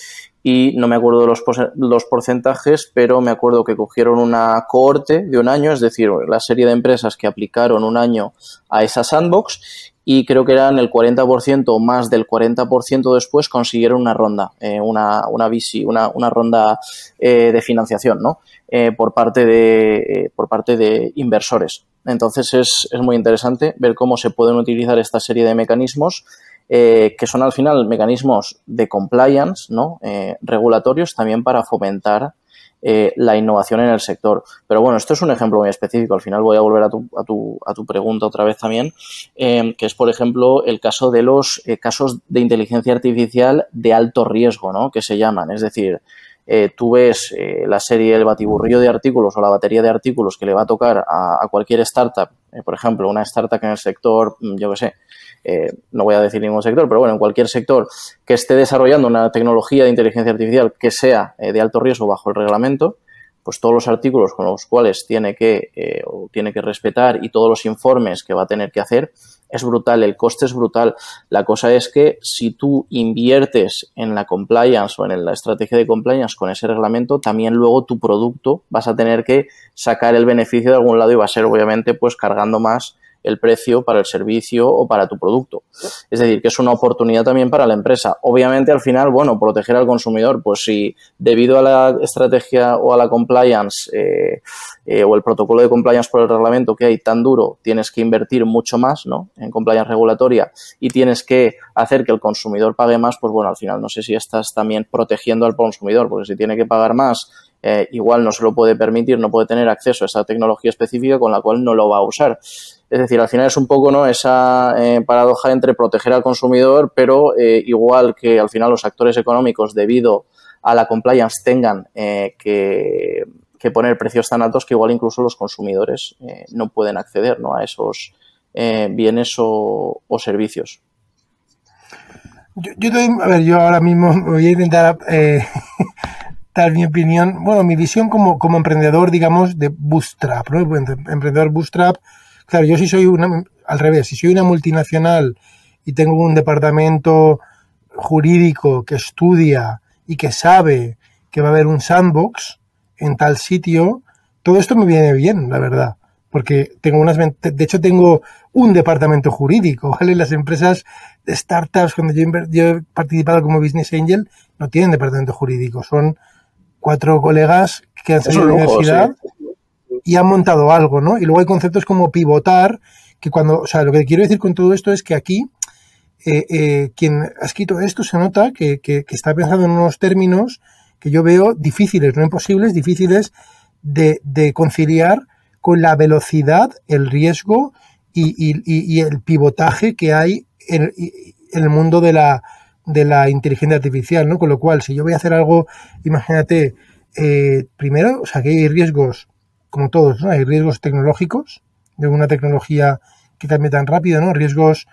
Speaker 2: y no me acuerdo los, los, porcentajes, pero me acuerdo que cogieron una cohorte de un año, es decir, la serie de empresas que aplicaron un año a esa sandbox y creo que eran el 40% o más del 40% después consiguieron una ronda, eh, una, una, VC, una, una ronda eh, de financiación, ¿no? Eh, por, parte de, por parte de inversores. Entonces es, es muy interesante ver cómo se pueden utilizar esta serie de mecanismos eh, que son al final mecanismos de compliance, ¿no? Eh, regulatorios también para fomentar eh, la innovación en el sector. Pero bueno, esto es un ejemplo muy específico. Al final voy a volver a tu, a tu, a tu pregunta otra vez también, que es, por ejemplo, el caso de los casos de inteligencia artificial de alto riesgo, ¿no? Que se llaman. Es decir, tú ves la serie El batiburrillo de artículos o la batería de artículos que le va a tocar a, cualquier startup, por ejemplo, una startup en el sector, mm, yo qué sé, eh, no voy a decir ningún sector, pero bueno, en cualquier sector que esté desarrollando una tecnología de inteligencia artificial que sea eh, de alto riesgo bajo el reglamento, pues todos los artículos con los cuales tiene que, eh, tiene que respetar y todos los informes que va a tener que hacer, es brutal, el coste es brutal. La cosa es que si tú inviertes en la compliance o en la estrategia de compliance con ese reglamento, también luego tu producto vas a tener que sacar el beneficio de algún lado y va a ser obviamente pues cargando más el precio para el servicio o para tu producto. Es decir, que es una oportunidad también para la empresa. Obviamente, al final, bueno, proteger al consumidor, pues si debido a la estrategia o a la compliance eh, eh, o el protocolo de compliance por el reglamento que hay tan duro, tienes que invertir mucho más ¿no? en compliance regulatoria y tienes que hacer que el consumidor pague más, pues bueno, al final no sé si estás también protegiendo al consumidor, porque si tiene que pagar más, eh, igual no se lo puede permitir, no puede tener acceso a esa tecnología específica con la cual no lo va a usar. Es decir, al final es un poco ¿no? esa eh, paradoja entre proteger al consumidor, pero eh, igual que al final los actores económicos, debido a la compliance, tengan eh, que, poner precios tan altos que igual incluso los consumidores no pueden acceder ¿no? a esos bienes o, servicios.
Speaker 1: Yo, yo a ver, yo ahora mismo voy a intentar [laughs] dar mi opinión, bueno, mi visión como, como emprendedor, digamos, de bootstrap, ¿no? Emprendedor bootstrap Claro, yo si soy una, al revés, si soy una multinacional y tengo un departamento jurídico que estudia y que sabe que va a haber un sandbox en tal sitio, todo esto me viene bien, la verdad, porque tengo unas de hecho tengo un departamento jurídico, [laughs] ¿vale? Las empresas de startups cuando yo, yo he participado como business angel no tienen departamento jurídico, son cuatro colegas que han salido de la universidad y han montado algo, ¿no? Y luego hay conceptos como pivotar, que cuando, o sea, lo que quiero decir con todo esto es que aquí eh, eh, quien ha escrito esto se nota que, está pensando en unos términos que yo veo difíciles, no imposibles, difíciles de, conciliar con la velocidad, el riesgo y, el pivotaje que hay en, el mundo de la, de la inteligencia artificial, ¿no? Con lo cual, si yo voy a hacer algo, imagínate, eh, primero, o sea, que hay riesgos como todos, ¿no? Hay riesgos tecnológicos de una tecnología que cambie tan rápido, ¿no? Riesgos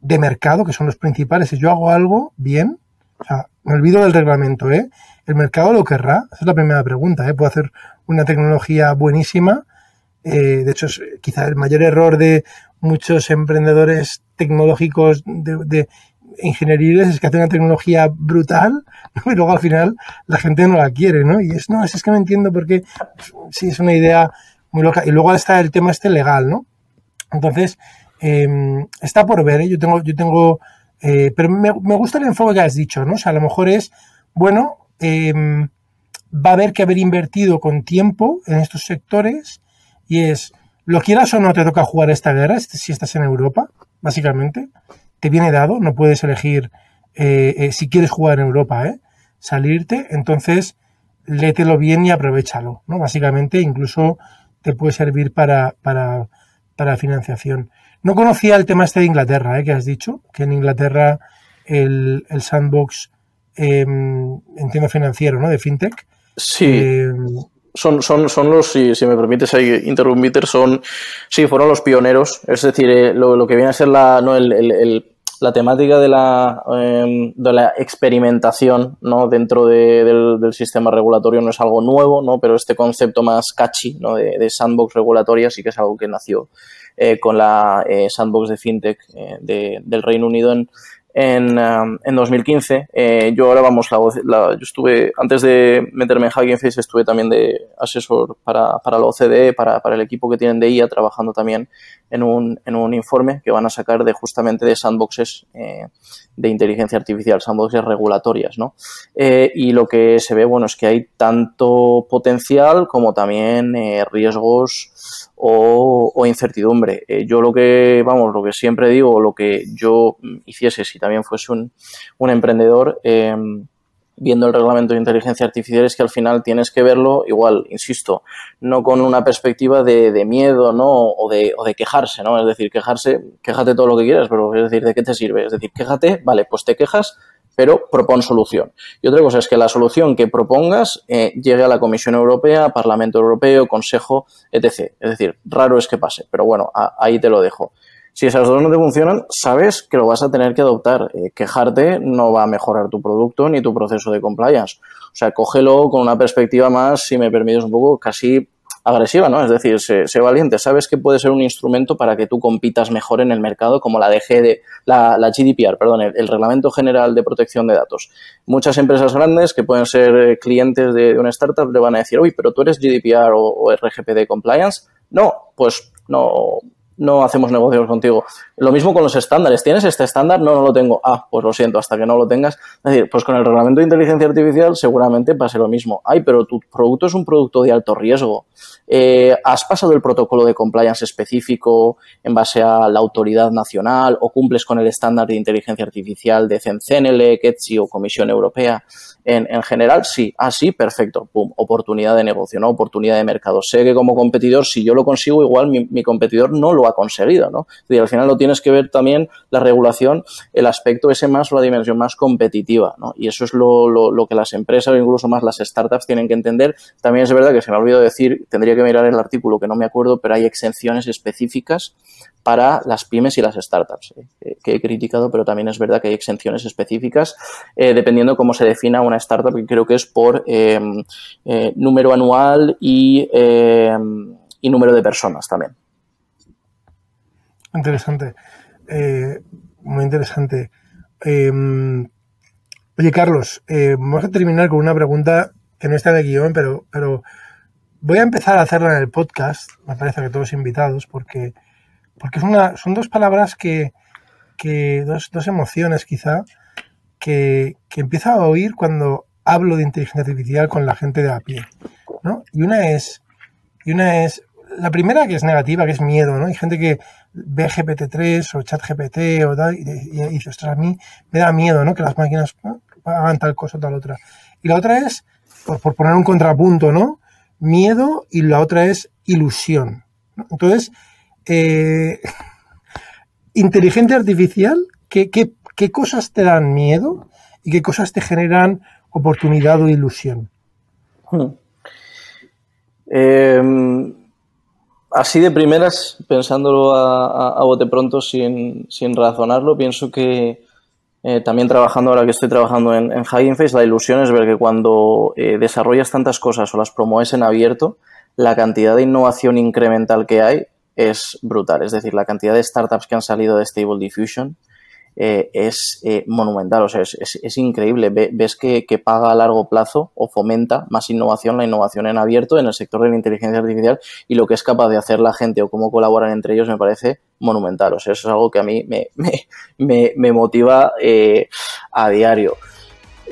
Speaker 1: de mercado, que son los principales. Si yo hago algo bien, o sea, me olvido del reglamento, ¿eh? ¿El mercado lo querrá? Esa es la primera pregunta, ¿eh? Puedo hacer una tecnología buenísima. Eh, de hecho, es quizá el mayor error de muchos emprendedores tecnológicos de ingenieriles es que hacen una tecnología brutal y luego al final la gente no la quiere, ¿no? Y es, no, es, que no entiendo por qué, sí, es una idea muy loca. Y luego está el tema este legal, ¿no? Entonces, em, está por ver, ¿eh? Yo tengo, yo tengo, eh, pero me, gusta el enfoque que has dicho, ¿no? O sea, a lo mejor es, bueno, em, va a haber que haber invertido con tiempo en estos sectores y es, lo quieras o no te toca jugar esta guerra si estás en Europa, básicamente te viene dado, no puedes elegir eh, eh, si quieres jugar en Europa, ¿eh? salirte, entonces lételo bien y aprovechalo, ¿no? Básicamente incluso te puede servir para, para, para financiación. No conocía el tema este de Inglaterra, ¿eh? que has dicho, que en Inglaterra el, el sandbox, em, entiendo financiero, ¿no? De fintech.
Speaker 2: Sí. Em, son, son, son los, si, si me permites ahí interrumpir, son, sí, fueron los pioneros. Es decir, eh, lo, lo, que viene a ser la, no, el, el, la temática de la, em, de la experimentación ¿no? dentro del, del, sistema regulatorio no es algo nuevo, ¿no? pero este concepto más catchy ¿no? de, de sandbox regulatoria sí que es algo que nació eh, con la eh, sandbox de fintech eh, de, del Reino Unido en, en, um, en 2015. Eh, yo ahora, vamos, la, la, yo estuve, antes de meterme en Hugging Face, estuve también de asesor para, para la OCDE, para, para, el equipo que tienen de IA, trabajando también en un, en un informe que van a sacar de justamente de sandboxes eh, de inteligencia artificial, sandboxes regulatorias, ¿no? Eh, y lo que se ve, bueno, es que hay tanto potencial como también eh, riesgos o, incertidumbre. Eh, yo lo que, vamos, lo que siempre digo, lo que yo hiciese si también fuese un, emprendedor, eh, viendo el reglamento de inteligencia artificial es que al final tienes que verlo igual, insisto, no con una perspectiva de, de miedo, ¿no? O de, o de quejarse, ¿no? Es decir, quejarse, quéjate todo lo que quieras, pero es decir, ¿de qué te sirve? Es decir, quéjate, vale, pues te quejas, pero propon solución. Y otra cosa es que la solución que propongas eh, llegue a la Comisión Europea, Parlamento Europeo, Consejo, etc. Es decir, raro es que pase, pero bueno, ahí te lo dejo. Si esas dos no te funcionan, sabes que lo vas a tener que adoptar. Eh, quejarte no va a mejorar tu producto ni tu proceso de compliance. O sea, cógelo con una perspectiva más, si me permites un poco, casi agresiva, ¿no? Es decir, sé, valiente, sabes que puede ser un instrumento para que tú compitas mejor en el mercado, como la DG la, la GDPR, perdón, el, Reglamento General de Protección de Datos. Muchas empresas grandes que pueden ser eh, clientes de, una startup le van a decir, uy, pero tú eres GDPR o, o RGPD compliance. No, pues no, no hacemos negocios contigo. Lo mismo con los estándares. ¿Tienes este estándar? No, no lo tengo. Ah, pues lo siento, hasta que no lo tengas. Es decir, pues con el reglamento de inteligencia artificial seguramente pase lo mismo. Ay, pero tu producto es un producto de alto riesgo. Eh, ¿Has pasado el protocolo de compliance específico en base a la autoridad nacional o cumples con el estándar de inteligencia artificial de CENCENELEC, ETSI o Comisión Europea? En, en general, sí, ah, sí, perfecto, pum, oportunidad de negocio, ¿no? Oportunidad de mercado. Sé que como competidor, si yo lo consigo, igual mi, mi competidor no lo ha conseguido, ¿no? Y al final lo tienes que ver también la regulación, el aspecto ese más o la dimensión más competitiva, ¿no? Y eso es lo, lo, lo, que las empresas o incluso más las startups tienen que entender. También es verdad que se me ha olvidado decir, tendría que mirar el artículo que no me acuerdo, pero hay exenciones específicas para las pymes y las startups, eh, que he criticado, pero también es verdad que hay exenciones específicas eh, dependiendo cómo se defina una startup, que creo que es por eh, eh número anual y, y, número de personas también.
Speaker 1: Interesante, muy interesante. oye, Carlos, vamos a terminar con una pregunta que no está en el guion, pero, pero voy a empezar a hacerla en el podcast, me parece que todos invitados, porque porque es una, son dos palabras que, que dos, dos, emociones quizá, que, que empiezo a oír cuando hablo de inteligencia artificial con la gente de a pie. ¿no? Y una es, y una es, la primera que es negativa, que es miedo, ¿no? Hay gente que ve GPT-3 o ChatGPT o tal, y, dice, ostras, a mí me da miedo, ¿no? Que las máquinas hagan tal cosa o tal otra. Y la otra es, por, poner un contrapunto, ¿no? Miedo y la otra es ilusión. Entonces, eh, [laughs] inteligencia artificial, ¿qué, ¿qué, qué, cosas te dan miedo y qué cosas te generan oportunidad o ilusión?
Speaker 2: Hmm. Eh, así de primeras, pensándolo a, a, bote pronto sin, sin, razonarlo, pienso que eh, también trabajando ahora que estoy trabajando en, en Face, la ilusión es ver que cuando eh, desarrollas tantas cosas o las promueves en abierto, la cantidad de innovación incremental que hay es brutal. Es decir, la cantidad de startups que han salido de Stable Diffusion eh, es eh, monumental. O sea, es, es, es increíble. Ve, ves que, que, paga a largo plazo o fomenta más innovación, la innovación en abierto en el sector de la inteligencia artificial y lo que es capaz de hacer la gente o cómo colaboran entre ellos me parece monumental. O sea, eso es algo que a mí me, me, me, me motiva eh, a diario.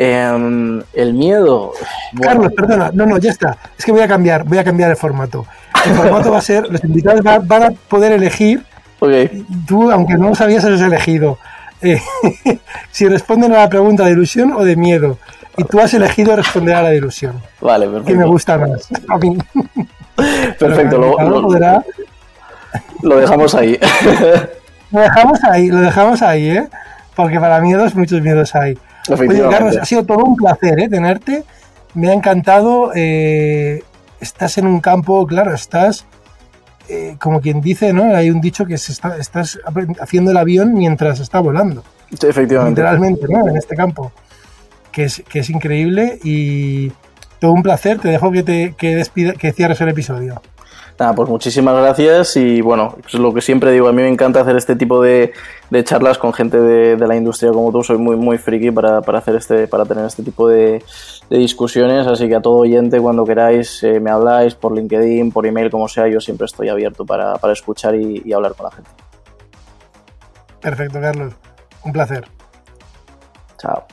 Speaker 2: Eh, el miedo.
Speaker 1: Bueno. Carlos, perdona, no, no, ya está. Es que voy a cambiar, voy a cambiar el formato. El formato va a ser, los invitados van, van a poder elegir.
Speaker 2: Okay.
Speaker 1: Tú, aunque no lo sabías, has elegido. Eh, [laughs] si responden a la pregunta de ilusión o de miedo. Y tú has elegido responder a la de ilusión.
Speaker 2: Vale, perfecto.
Speaker 1: Que me gusta más. [laughs] A mí.
Speaker 2: Perfecto, lo, lo, podrá... lo dejamos ahí. [laughs]
Speaker 1: lo dejamos ahí, lo dejamos ahí, ¿eh? Porque para miedos, muchos miedos hay. Oye, Carlos, ha sido todo un placer ¿eh? tenerte. Me ha encantado. Eh, estás en un campo, claro, estás, eh, como quien dice, ¿no? Hay un dicho que se está, estás haciendo el avión mientras está volando.
Speaker 2: Sí, efectivamente.
Speaker 1: Literalmente, ¿no? En este campo. Que es, que es increíble y todo un placer. Te dejo que, te, que, que cierres el episodio.
Speaker 2: Nada, pues muchísimas gracias y bueno, pues lo que siempre digo, a mí me encanta hacer este tipo de, de charlas con gente de, de, la industria como tú, soy muy muy friki para, para hacer este, para tener este tipo de, de, discusiones, así que a todo oyente cuando queráis eh, me habláis por LinkedIn, por email, como sea, yo siempre estoy abierto para, para escuchar y, y hablar con la gente.
Speaker 1: Perfecto, Carlos. Un placer.
Speaker 2: Chao.